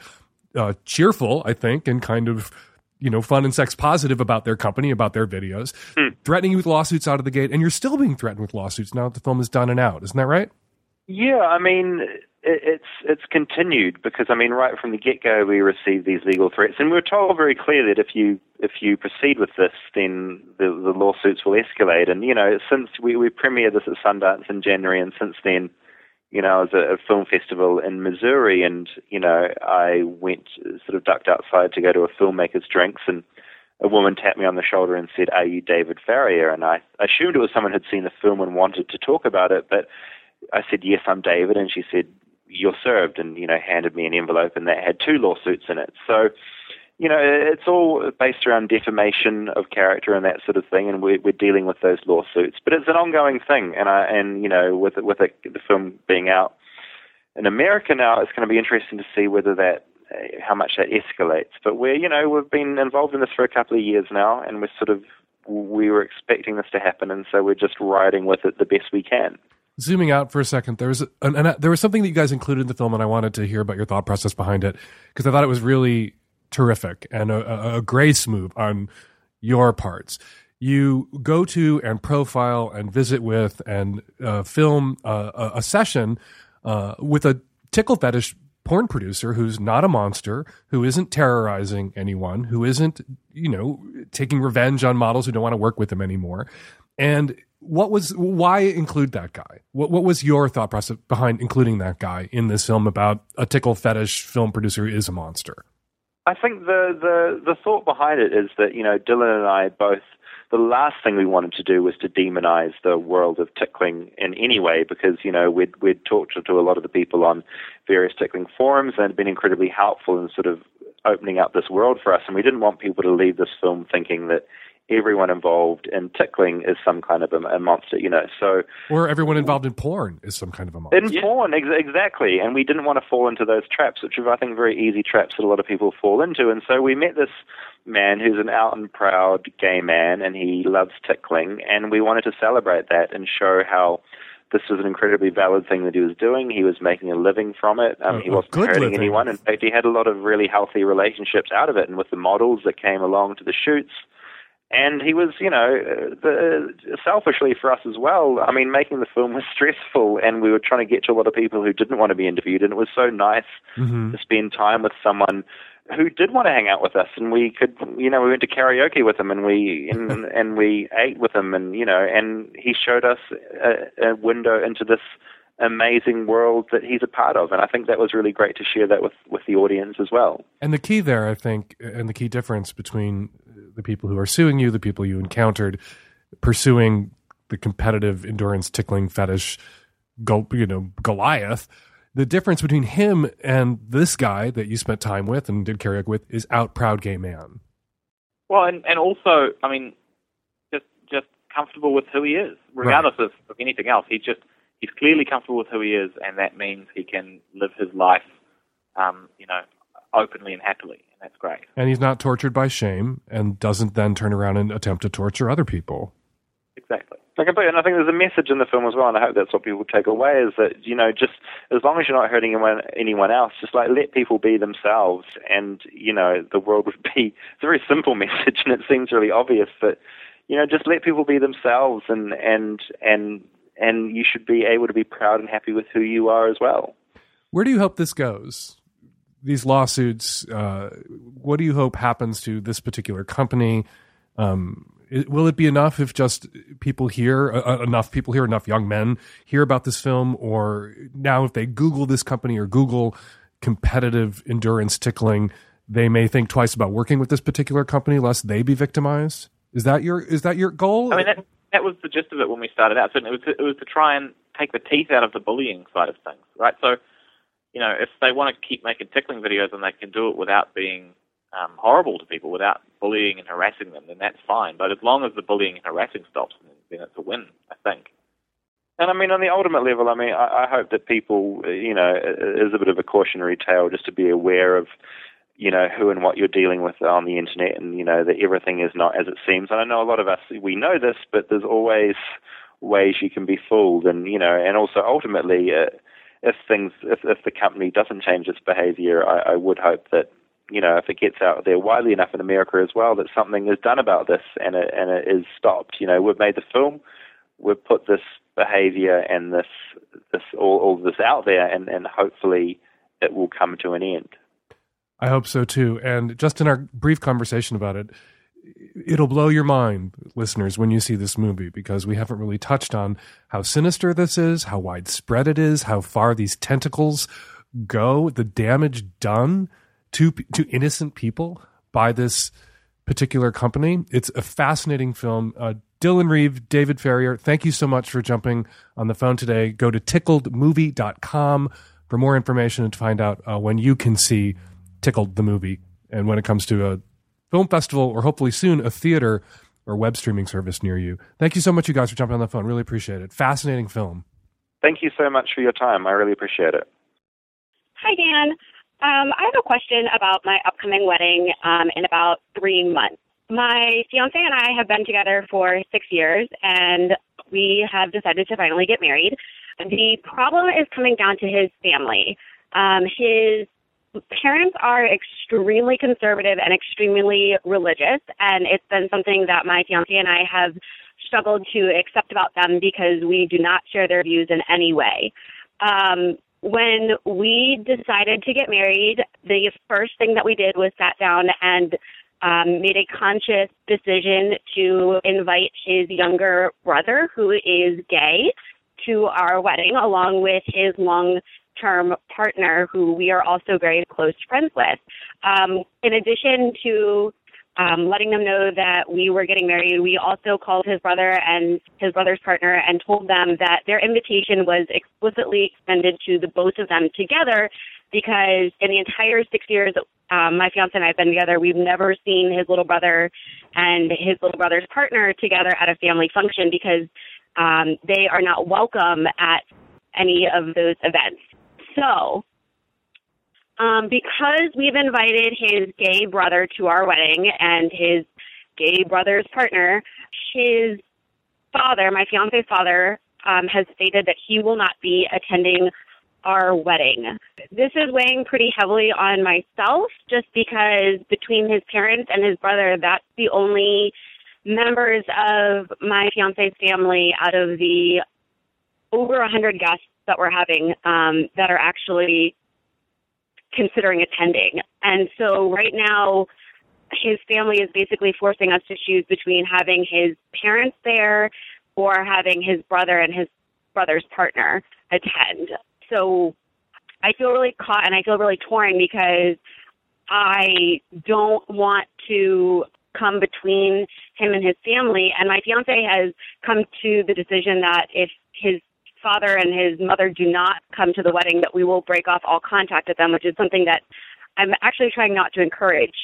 uh, cheerful, I think, and kind of you know fun and sex positive about their company, about their videos, threatening you with lawsuits out of the gate, and you're still being threatened with lawsuits now that the film is done and out. Isn't that right? Yeah, I mean, it's it's continued because I mean, right from the get go, we received these legal threats, and we were told very clear that if you if you proceed with this, then the, the lawsuits will escalate. And you know, since we we premiered this at Sundance in January, and since then, you know, I was at a film festival in Missouri, and you know, I went sort of ducked outside to go to a filmmaker's drinks, and a woman tapped me on the shoulder and said, "Are you David Farrier?" And I assumed it was someone who'd seen the film and wanted to talk about it, but I said, "Yes, I'm David," and she said, "You're served," and you know, handed me an envelope and that had two lawsuits in it. So, you know, it's all based around defamation of character and that sort of thing, and we're, we're dealing with those lawsuits. But it's an ongoing thing, and I and you know, with with it, the film being out in America now, it's going to be interesting to see whether that how much that escalates. But we're, you know, we've been involved in this for a couple of years now, and we're sort of we were expecting this to happen, and so we're just riding with it the best we can. Zooming out for a second, there was an, an, there was something that you guys included in the film, and I wanted to hear about your thought process behind it because I thought it was really terrific and a, a grace move on your parts. You go to and profile and visit with and uh, film uh, a session uh, with a tickle fetish porn producer who's not a monster, who isn't terrorizing anyone, who isn't, you know, taking revenge on models who don't want to work with him anymore. And what was why include that guy? What what was your thought process behind including that guy in this film about a tickle fetish film producer who is a monster? I think the the the thought behind it is that you know Dylan and I both the last thing we wanted to do was to demonize the world of tickling in any way because, you know, we'd, we'd talked to, to a lot of the people on various tickling forums and been incredibly helpful in sort of opening up this world for us. And we didn't want people to leave this film thinking that everyone involved in tickling is some kind of a, a, monster, you know. So or everyone involved in porn is some kind of a monster. In yeah. porn, ex- exactly. And we didn't want to fall into those traps, which are I think very easy traps that a lot of people fall into. And so we met this man who's an out and proud gay man, and he loves tickling, and we wanted to celebrate that and show how. This was an incredibly valid thing that he was doing. He was making a living from it. Um, he wasn't hurting living. anyone. In fact, he had a lot of really healthy relationships out of it. And with the models that came along to the shoots, and he was, you know, the, selfishly for us as well. I mean, making the film was *laughs* stressful, and we were trying to get to a lot of people who didn't want to be interviewed, and it was so nice mm-hmm. to spend time with someone who did want to hang out with us, and we could, you know, we went to karaoke with him, and we and, *laughs* and we ate with him, and you know, and he showed us a, a window into this amazing world that he's a part of and i think that was really great to share that with with the audience as well and the key there i think and the key difference between the people who are suing you, the people you encountered pursuing the competitive endurance tickling fetish, you know, Goliath. The difference between him and this guy that you spent time with and did karaoke with is out proud gay man. Well, and and also, I mean, just just comfortable with who he is, regardless right. of, of anything else. He's just he's clearly comfortable with who he is, and that means he can live his life, um, you know, openly and happily. That's great. And he's not tortured by shame and doesn't then turn around and attempt to torture other people. Exactly. Like, and I think there's a message in the film as well, and I hope that's what people take away is that, you know, just as long as you're not hurting anyone, anyone else, just like let people be themselves, and, you know, the world would be, it's a very simple *laughs* message, and it seems really obvious, but, you know, just let people be themselves, and, and, and, and you should be able to be proud and happy with who you are as well. Where do you hope this goes? These lawsuits, uh, what do you hope happens to this particular company? Um, it, will it be enough if just people hear uh, uh, enough people hear enough young men hear about this film, or now if they Google this company or Google competitive endurance tickling, they may think twice about working with this particular company lest they be victimized? Is that your is that your goal? I mean, that, that was the gist of it when we started out. So it was to, it was to try and take the teeth out of the bullying side of things, right? So you know, if they want to keep making tickling videos and they can do it without being um, horrible to people, without bullying and harassing them, then that's fine. But as long as the bullying and harassing stops, then it's a win, I think. And I mean, on the ultimate level, I mean, I, I hope that people, you know, is a bit of a cautionary tale just to be aware of, you know, who and what you're dealing with on the internet, and you know that everything is not as it seems. And I know a lot of us we know this, but there's always ways you can be fooled, and you know, and also ultimately. Uh, if things if, if the company doesn't change its behavior, I, I would hope that you know if it gets out there widely enough in America as well that something is done about this and it and it is stopped. You know, we've made the film, we've put this behavior and this this all, all this out there, and and hopefully it will come to an end. I hope so too. And just in our brief conversation about it, it'll blow your mind, listeners, when you see this movie, because we haven't really touched on how sinister this is, how widespread it is, how far these tentacles go, the damage done to to innocent people by this particular company. It's a fascinating film. Uh, Dylan Reeve, David Farrier, thank you so much for jumping on the phone today. Go to tickledmovie.com for more information and to find out uh, when you can see Tickled the movie and when it comes to a film festival or hopefully soon a theater or web streaming service near you. Thank you so much, you guys, for jumping on the phone. Really appreciate it. Fascinating film. Thank you so much for your time. I really appreciate it. Hi, Dan. Um, I have a question about my upcoming wedding um, in about three months. My fiance and I have been together for six years, and we have decided to finally get married. The problem is coming down to his family. Um, his parents are extremely conservative and extremely religious, and it's been something that my fiance and I have struggled to accept about them because we do not share their views in any way. Um, when we decided to get married, the first thing that we did was sat down and um, made a conscious decision to invite his younger brother, who is gay, to our wedding, along with his long term partner, who we are also very close friends with. Um, in addition to um, letting them know that we were getting married, we also called his brother and his brother's partner and told them that their invitation was explicitly extended to the both of them together because in the entire six years um, my fiance and I have been together, we've never seen his little brother and his little brother's partner together at a family function because um, they are not welcome at any of those events. So, um, because we've invited his gay brother to our wedding and his gay brother's partner, his father, my fiance's father, um, has stated that he will not be attending our wedding. This is weighing pretty heavily on myself just because between his parents and his brother, that's the only members of my fiance's family out of the over a 100 guests that we're having um, that are actually considering attending. And so right now, his family is basically forcing us to choose between having his parents there or having his brother and his brother's partner attend. So I feel really caught and I feel really torn because I don't want to come between him and his family. And my fiance has come to the decision that if his father and his mother do not come to the wedding, that we will break off all contact with them, which is something that I'm actually trying not to encourage.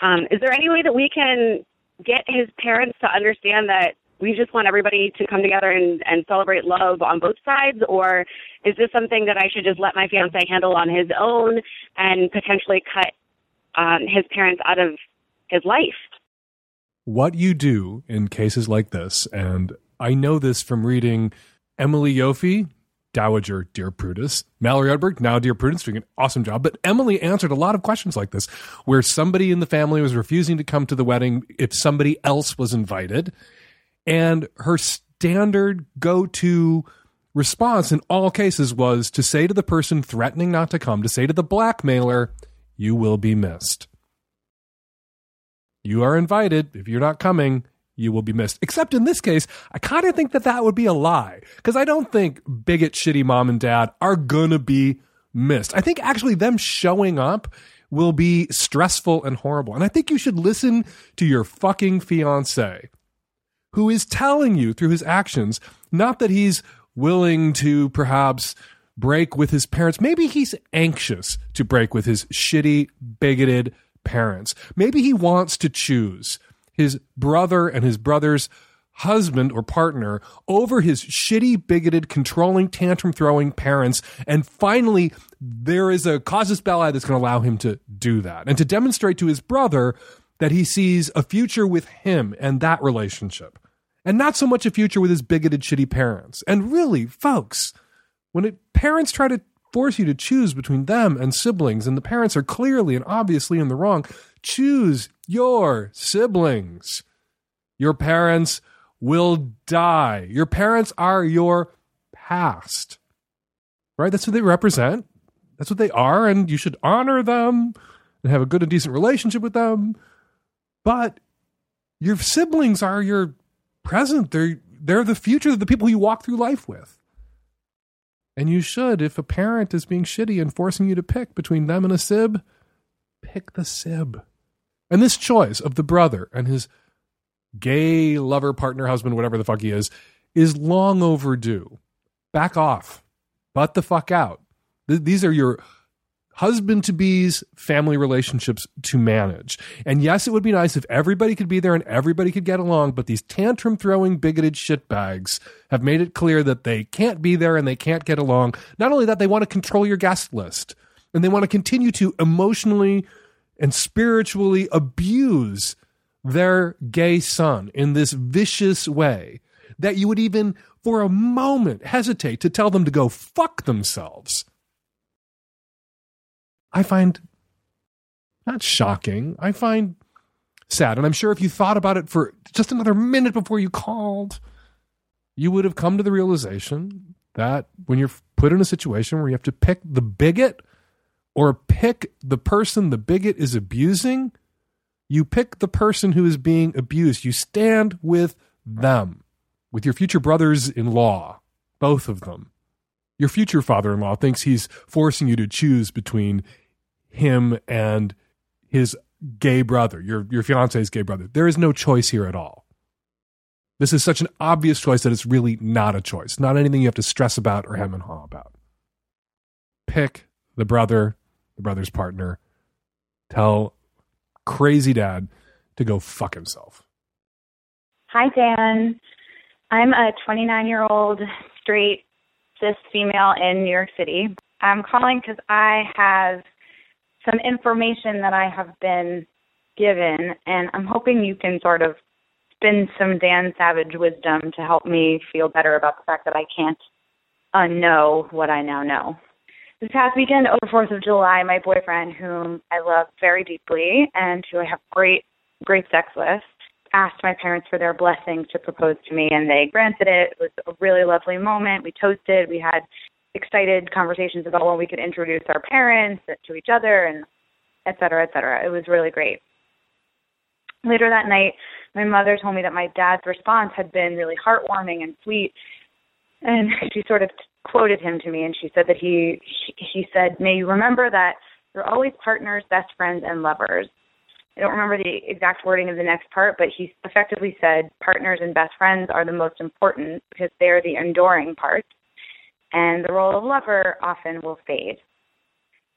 Um, is there any way that we can get his parents to understand that we just want everybody to come together and, and celebrate love on both sides, or is this something that I should just let my fiance handle on his own and potentially cut um, his parents out of his life? What you do in cases like this, and I know this from reading Emily Yoffe, Dowager Dear Prudence, Mallory Ortberg, now Dear Prudence, doing an awesome job. But Emily answered a lot of questions like this, where somebody in the family was refusing to come to the wedding if somebody else was invited. And her standard go to response in all cases was to say to the person threatening not to come, to say to the blackmailer, you will be missed. You are invited. If you're not coming, you will be missed. Except in this case, I kind of think that that would be a lie because I don't think bigot, shitty mom and dad are going to be missed. I think actually them showing up will be stressful and horrible. And I think you should listen to your fucking fiance who is telling you through his actions, not that he's willing to perhaps break with his parents. Maybe he's anxious to break with his shitty, bigoted parents. Maybe he wants to choose his brother and his brother's husband or partner over his shitty, bigoted, controlling, tantrum throwing parents. And finally, there is a casus belli that's going to allow him to do that and to demonstrate to his brother that he sees a future with him and that relationship and not so much a future with his bigoted, shitty parents. And really, folks, when it, parents try to force you to choose between them and siblings, and the parents are clearly and obviously in the wrong, choose your siblings. Your parents will die. Your parents are your past. Right? That's who they represent. That's what they are, and you should honor them and have a good and decent relationship with them. But your siblings are your present. They're they're the future, of the people you walk through life with. And you should, if a parent is being shitty and forcing you to pick between them and a sib, pick the sib. And this choice of the brother and his gay lover, partner, husband, whatever the fuck he is, is long overdue. Back off. Butt the fuck out. Th- these are your husband to be's family relationships to manage. And yes, it would be nice if everybody could be there and everybody could get along, but these tantrum throwing bigoted shitbags have made it clear that they can't be there and they can't get along. Not only that, they want to control your guest list and they want to continue to emotionally and spiritually abuse their gay son in this vicious way that you would even for a moment hesitate to tell them to go fuck themselves. I find not shocking. I find sad. And I'm sure if you thought about it for just another minute before you called, you would have come to the realization that when you're put in a situation where you have to pick the bigot or pick the person the bigot is abusing, you pick the person who is being abused. You stand with them, with your future brothers in law, both of them. Your future father in law thinks he's forcing you to choose between him and his gay brother, your, your fiance's gay brother. There is no choice here at all. This is such an obvious choice that it's really not a choice, not anything you have to stress about or hem and haw about. Pick the brother, the brother's partner. Tell crazy dad to go fuck himself. Hi, Dan. I'm a 29 year old straight cis female in New York City. I'm calling because I have some information that I have been given, and I'm hoping you can sort of spin some Dan Savage wisdom to help me feel better about the fact that I can't unknow what I now know. This past weekend, over Fourth of July, my boyfriend, whom I love very deeply and who I have great, great sex with, asked my parents for their blessing to propose to me, and they granted it. It was a really lovely moment. We toasted. We had excited conversations about when we could introduce our parents to each other, and et cetera, et cetera. It was really great. Later that night, my mother told me that my dad's response had been really heartwarming and sweet, and *laughs* she sort of quoted him to me, and she said that he he said, "May you remember that you're always partners, best friends, and lovers." I don't remember the exact wording of the next part, but he effectively said partners and best friends are the most important because they're the enduring parts, and the role of lover often will fade.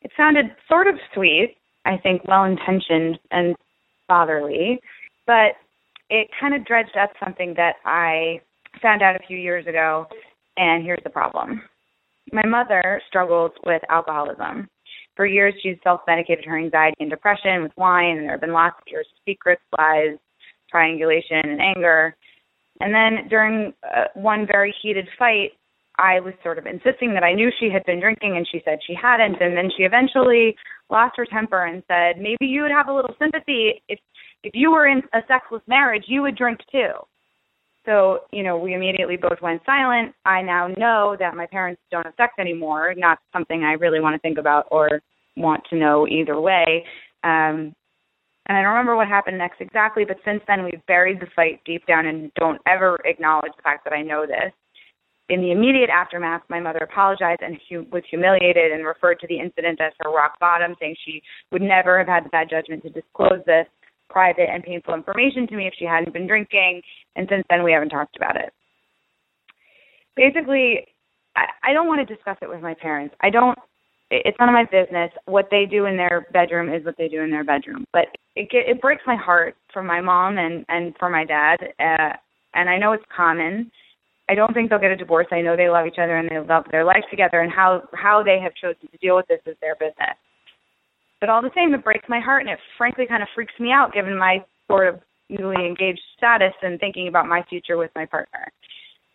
It sounded sort of sweet, I think well intentioned and fatherly, but it kind of dredged up something that I found out a few years ago, and here's the problem. My mother struggles with alcoholism. For years, she's self medicated her anxiety and depression with wine, and there have been lots of years of secrets, lies, triangulation, and anger. And then during uh, one very heated fight, I was sort of insisting that I knew she had been drinking, and she said she hadn't. And then she eventually lost her temper and said, "Maybe you would have a little sympathy if if you were in a sexless marriage, you would drink too." So, you know, we immediately both went silent. I now know that my parents don't have sex anymore, not something I really want to think about or want to know either way. Um, and I don't remember what happened next exactly, but since then we've buried the fight deep down and don't ever acknowledge the fact that I know this. In the immediate aftermath, my mother apologized and hu- was humiliated and referred to the incident as her rock bottom, saying she would never have had the bad judgment to disclose this private and painful information to me if she hadn't been drinking. And since then, we haven't talked about it. Basically, I, I don't want to discuss it with my parents. I don't. It's none of my business. What they do in their bedroom is what they do in their bedroom. But it it breaks my heart for my mom and and for my dad. Uh, and I know it's common. I don't think they'll get a divorce. I know they love each other and they love their life together. And how how they have chosen to deal with this is their business. But all the same, it breaks my heart and it frankly kind of freaks me out given my sort of newly engaged status and thinking about my future with my partner.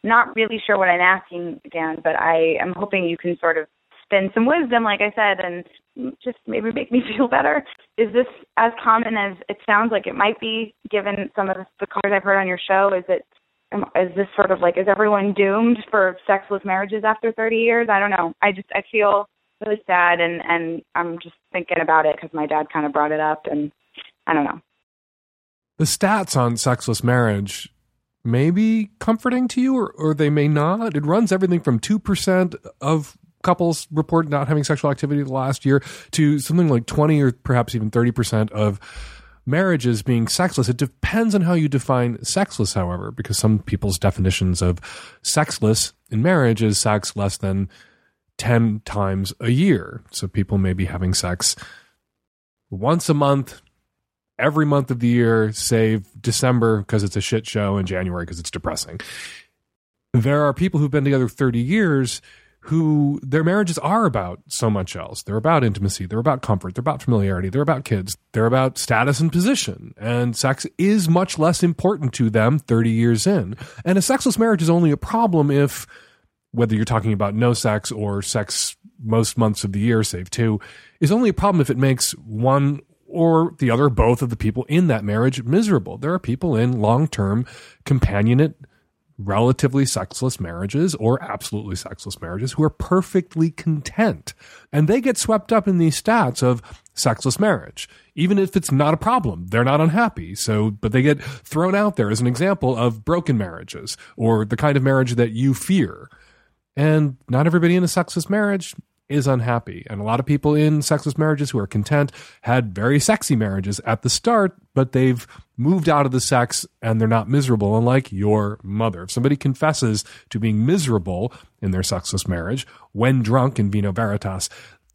Not really sure what I'm asking, Dan, but I am hoping you can sort of spin some wisdom, like I said, and just maybe make me *laughs* feel better. Is this as common as it sounds like it might be, given some of the callers I've heard on your show? Is it um, is this sort of like is everyone doomed for sexless marriages after 30 years? I don't know. I just I feel really sad and and I'm just thinking about it because my dad kind of brought it up and I don't know. The stats on sexless marriage may be comforting to you or, or they may not. It runs everything from 2% of couples report not having sexual activity the last year to something like 20 or perhaps even 30% of marriages being sexless. It depends on how you define sexless, however, because some people's definitions of sexless in marriage is sex less than 10 times a year. So people may be having sex once a month, every month of the year, save December because it's a shit show and January because it's depressing. There are people who've been together 30 years who their marriages are about so much else. They're about intimacy, they're about comfort, they're about familiarity, they're about kids, they're about status and position. And sex is much less important to them 30 years in. And a sexless marriage is only a problem if, whether you're talking about no sex or sex most months of the year, save two, is only a problem if it makes one or the other, both of the people in that marriage miserable. There are people in long term companionate relatively sexless marriages or absolutely sexless marriages who are perfectly content. And they get swept up in these stats of sexless marriage. Even if it's not a problem, they're not unhappy. So, but they get thrown out there as an example of broken marriages or the kind of marriage that you fear. And not everybody in a sexless marriage is unhappy. And a lot of people in sexless marriages who are content had very sexy marriages at the start, but they've moved out of the sex and they're not miserable, unlike your mother. If somebody confesses to being miserable in their sexless marriage when drunk in vino veritas,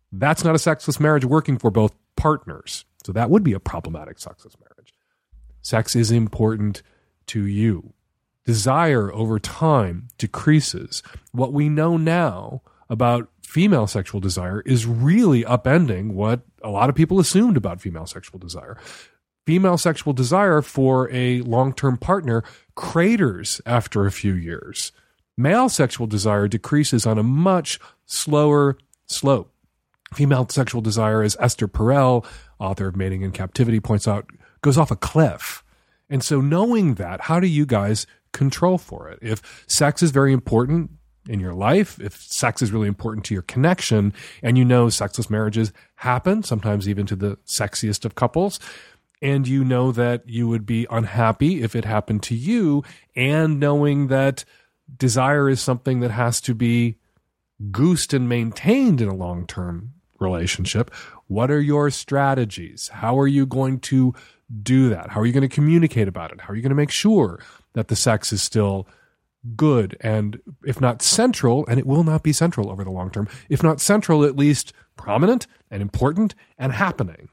that's not a sexless marriage working for both partners. So that would be a problematic sexless marriage. Sex is important to you. Desire over time decreases. What we know now about female sexual desire is really upending what a lot of people assumed about female sexual desire. Female sexual desire for a long term partner craters after a few years. Male sexual desire decreases on a much slower slope. Female sexual desire, as Esther Perel, author of Mating in Captivity, points out, goes off a cliff. And so, knowing that, how do you guys control for it? If sex is very important, in your life, if sex is really important to your connection, and you know sexless marriages happen, sometimes even to the sexiest of couples, and you know that you would be unhappy if it happened to you, and knowing that desire is something that has to be goosed and maintained in a long term relationship, what are your strategies? How are you going to do that? How are you going to communicate about it? How are you going to make sure that the sex is still good and if not central and it will not be central over the long term if not central at least prominent and important and happening.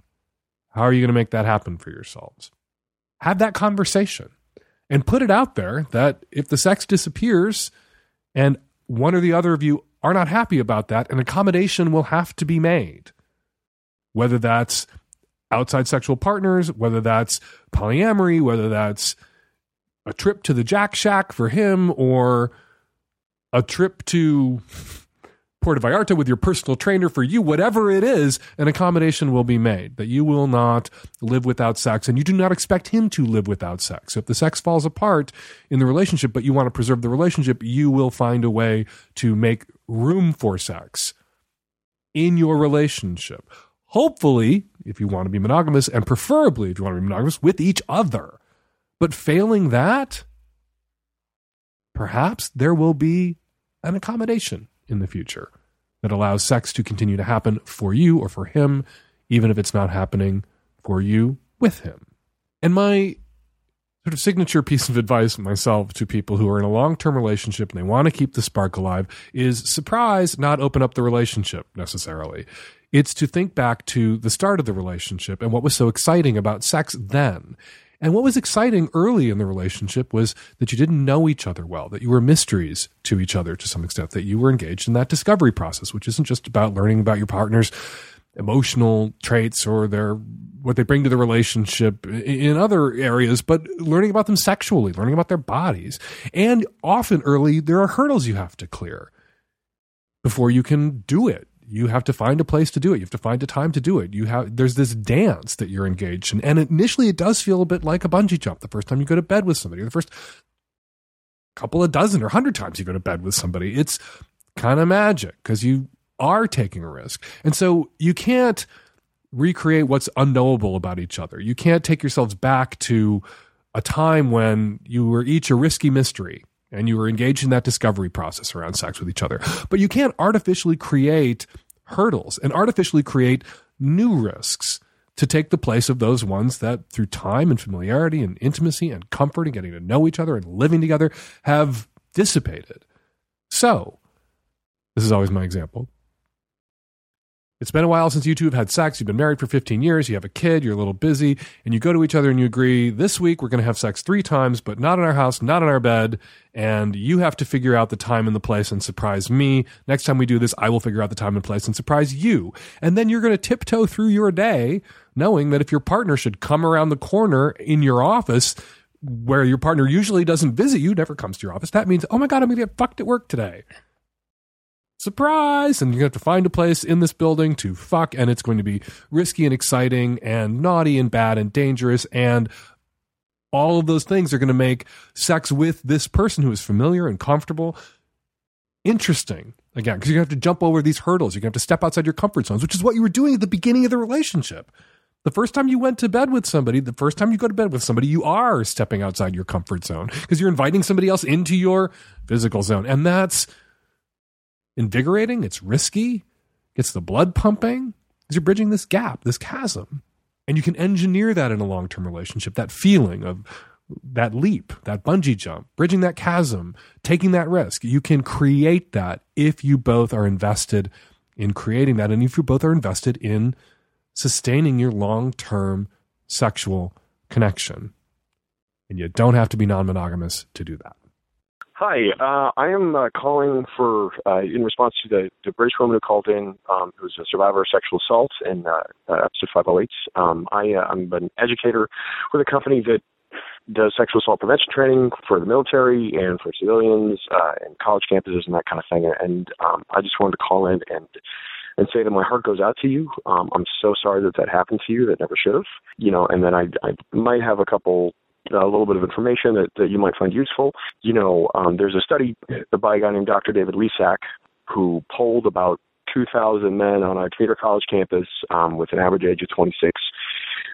How are you going to make that happen for yourselves? Have that conversation and put it out there that if the sex disappears and one or the other of you are not happy about that an accommodation will have to be made. Whether that's outside sexual partners whether that's polyamory whether that's a trip to the Jack Shack for him or a trip to Puerto Vallarta with your personal trainer for you, whatever it is, an accommodation will be made that you will not live without sex and you do not expect him to live without sex. So If the sex falls apart in the relationship, but you want to preserve the relationship, you will find a way to make room for sex in your relationship. Hopefully, if you want to be monogamous, and preferably if you want to be monogamous with each other. But failing that, perhaps there will be an accommodation in the future that allows sex to continue to happen for you or for him, even if it's not happening for you with him. And my sort of signature piece of advice myself to people who are in a long term relationship and they want to keep the spark alive is surprise, not open up the relationship necessarily. It's to think back to the start of the relationship and what was so exciting about sex then and what was exciting early in the relationship was that you didn't know each other well, that you were mysteries to each other to some extent, that you were engaged in that discovery process, which isn't just about learning about your partner's emotional traits or their what they bring to the relationship in other areas, but learning about them sexually, learning about their bodies. And often early, there are hurdles you have to clear before you can do it you have to find a place to do it. You have to find a time to do it. You have there's this dance that you're engaged in, and initially it does feel a bit like a bungee jump. The first time you go to bed with somebody, the first couple of dozen or hundred times you go to bed with somebody, it's kind of magic because you are taking a risk, and so you can't recreate what's unknowable about each other. You can't take yourselves back to a time when you were each a risky mystery and you were engaged in that discovery process around sex with each other. But you can't artificially create hurdles and artificially create new risks to take the place of those ones that through time and familiarity and intimacy and comfort and getting to know each other and living together have dissipated. So, this is always my example. It's been a while since you two have had sex. You've been married for 15 years. You have a kid. You're a little busy. And you go to each other and you agree, this week we're going to have sex three times, but not in our house, not in our bed. And you have to figure out the time and the place and surprise me. Next time we do this, I will figure out the time and place and surprise you. And then you're going to tiptoe through your day knowing that if your partner should come around the corner in your office, where your partner usually doesn't visit you, never comes to your office, that means, oh my God, I'm going to get fucked at work today surprise and you have to find a place in this building to fuck and it's going to be risky and exciting and naughty and bad and dangerous and all of those things are going to make sex with this person who is familiar and comfortable interesting again because you have to jump over these hurdles to have to step outside your comfort zones which is what you were doing at the beginning of the relationship the first time you went to bed with somebody, the first time you go to bed with somebody, you are stepping outside your comfort zone because you're inviting somebody else into your physical zone. And that's invigorating, it's risky, gets the blood pumping, because you're bridging this gap, this chasm. And you can engineer that in a long term relationship, that feeling of that leap, that bungee jump, bridging that chasm, taking that risk. You can create that if you both are invested in creating that and if you both are invested in sustaining your long term sexual connection. And you don't have to be non monogamous to do that. Hi, uh, I am uh, calling for uh, in response to the, the British woman who called in, um, who's a survivor of sexual assault in uh, uh episode 508. Um, I, uh, I'm an educator with a company that does sexual assault prevention training for the military and for civilians uh, and college campuses and that kind of thing. And um, I just wanted to call in and and say that my heart goes out to you. Um, I'm so sorry that that happened to you. That never should have. You know, and then I I might have a couple a little bit of information that, that you might find useful. You know, um, there's a study by a guy named Dr. David Lisak who polled about 2,000 men on a community college campus um, with an average age of 26.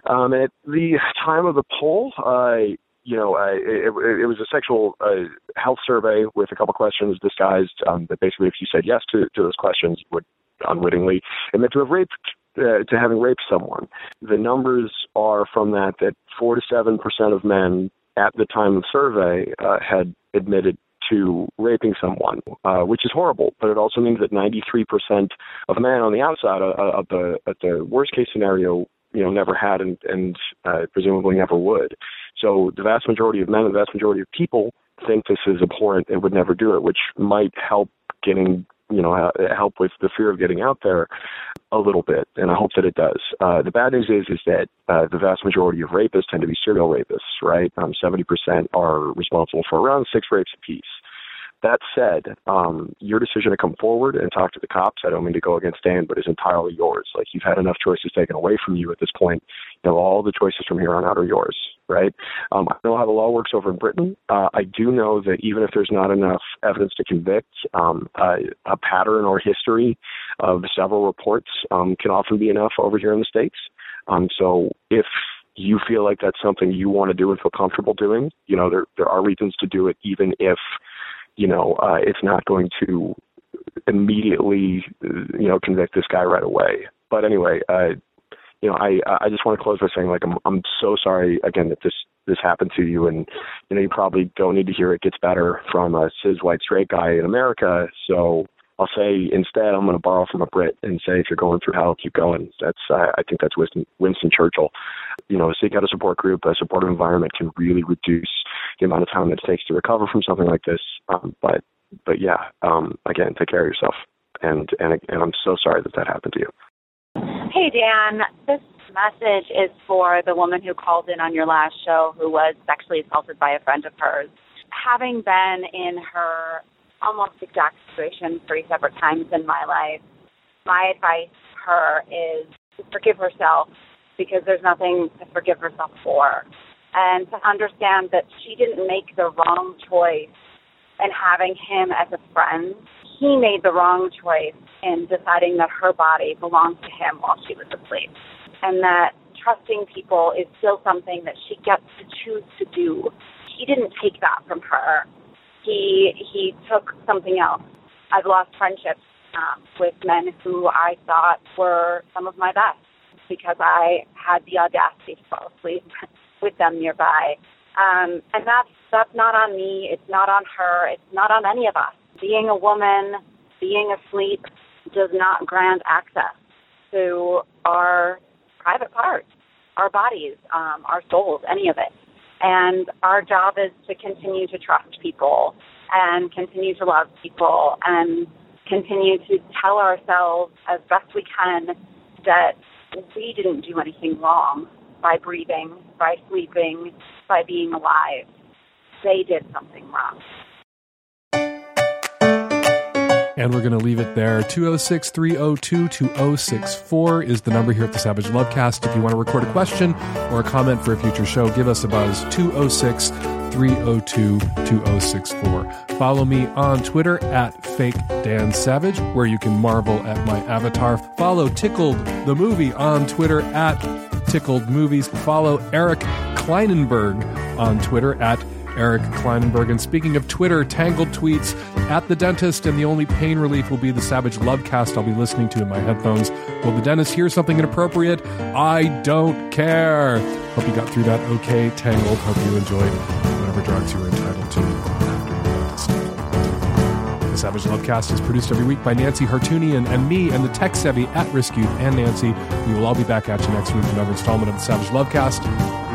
Um, at the time of the poll, uh, you know, uh, it, it, was a sexual uh, health survey with a couple questions disguised um, that basically, if you said yes to, to those questions, would unwittingly admit to have raped uh, to having raped someone. The numbers are from that that four to seven percent of men at the time of survey uh, had admitted to raping someone, uh, which is horrible. But it also means that 93% of men on the outside of, of the at the worst case scenario, you know, never had and, and uh, presumably never would. So the vast majority of men the vast majority of people think this is abhorrent and would never do it, which might help getting you know help with the fear of getting out there a little bit, and I hope that it does. Uh, the bad news is is that uh, the vast majority of rapists tend to be serial rapists, right? Um, 70% are responsible for around six rapes apiece. That said, um, your decision to come forward and talk to the cops, I don't mean to go against Dan, but is entirely yours. Like you've had enough choices taken away from you at this point. You know, all the choices from here on out are yours, right? Um, I know how the law works over in Britain. Uh, I do know that even if there's not enough evidence to convict, um, uh, a pattern or history of several reports um, can often be enough over here in the States. Um, so if you feel like that's something you want to do and feel comfortable doing, you know, there there are reasons to do it even if you know, uh, it's not going to immediately, you know, convict this guy right away. But anyway, uh, you know, I I just want to close by saying like I'm I'm so sorry again that this this happened to you, and you know you probably don't need to hear it gets better from a cis white straight guy in America. So I'll say instead I'm going to borrow from a Brit and say if you're going through hell, keep going. That's uh, I think that's Winston, Winston Churchill. You know, seek out a support group. A supportive environment can really reduce the amount of time it takes to recover from something like this. Um, but but yeah, um, again, take care of yourself. And and and I'm so sorry that that happened to you. Hey Dan, this message is for the woman who called in on your last show who was sexually assaulted by a friend of hers. Having been in her almost exact situation three separate times in my life. My advice to her is to forgive herself because there's nothing to forgive herself for. And to understand that she didn't make the wrong choice in having him as a friend. He made the wrong choice in deciding that her body belonged to him while she was asleep. And that trusting people is still something that she gets to choose to do. He didn't take that from her he he took something else. I've lost friendships um, with men who I thought were some of my best. because I had the audacity to fall asleep *laughs* with them nearby. Um, and that's that's not on me. It's not on her. It's not on any of us. Being a woman, being asleep, does not grant access to our private parts, our bodies, um, our souls, any of it. And our job is to continue to trust people and continue to love people and continue to tell ourselves as best we can that we didn't do anything wrong by breathing, by sleeping, by being alive. They did something wrong. And we're going to leave it there. 206 302 2064 is the number here at the Savage Lovecast. If you want to record a question or a comment for a future show, give us a buzz 206 302 2064. Follow me on Twitter at Fake Dan Savage, where you can marvel at my avatar. Follow Tickled the Movie on Twitter at Tickled Movies. Follow Eric Klinenberg on Twitter at Eric Klinenberg. And speaking of Twitter, tangled tweets at the dentist, and the only pain relief will be the Savage Lovecast I'll be listening to in my headphones. Will the dentist hear something inappropriate? I don't care. Hope you got through that okay, Tangled. Hope you enjoyed whatever drugs you were entitled to. The Savage Lovecast is produced every week by Nancy Hartunian and me and the tech savvy at Youth and Nancy. We will all be back at you next week with another installment of the Savage Lovecast.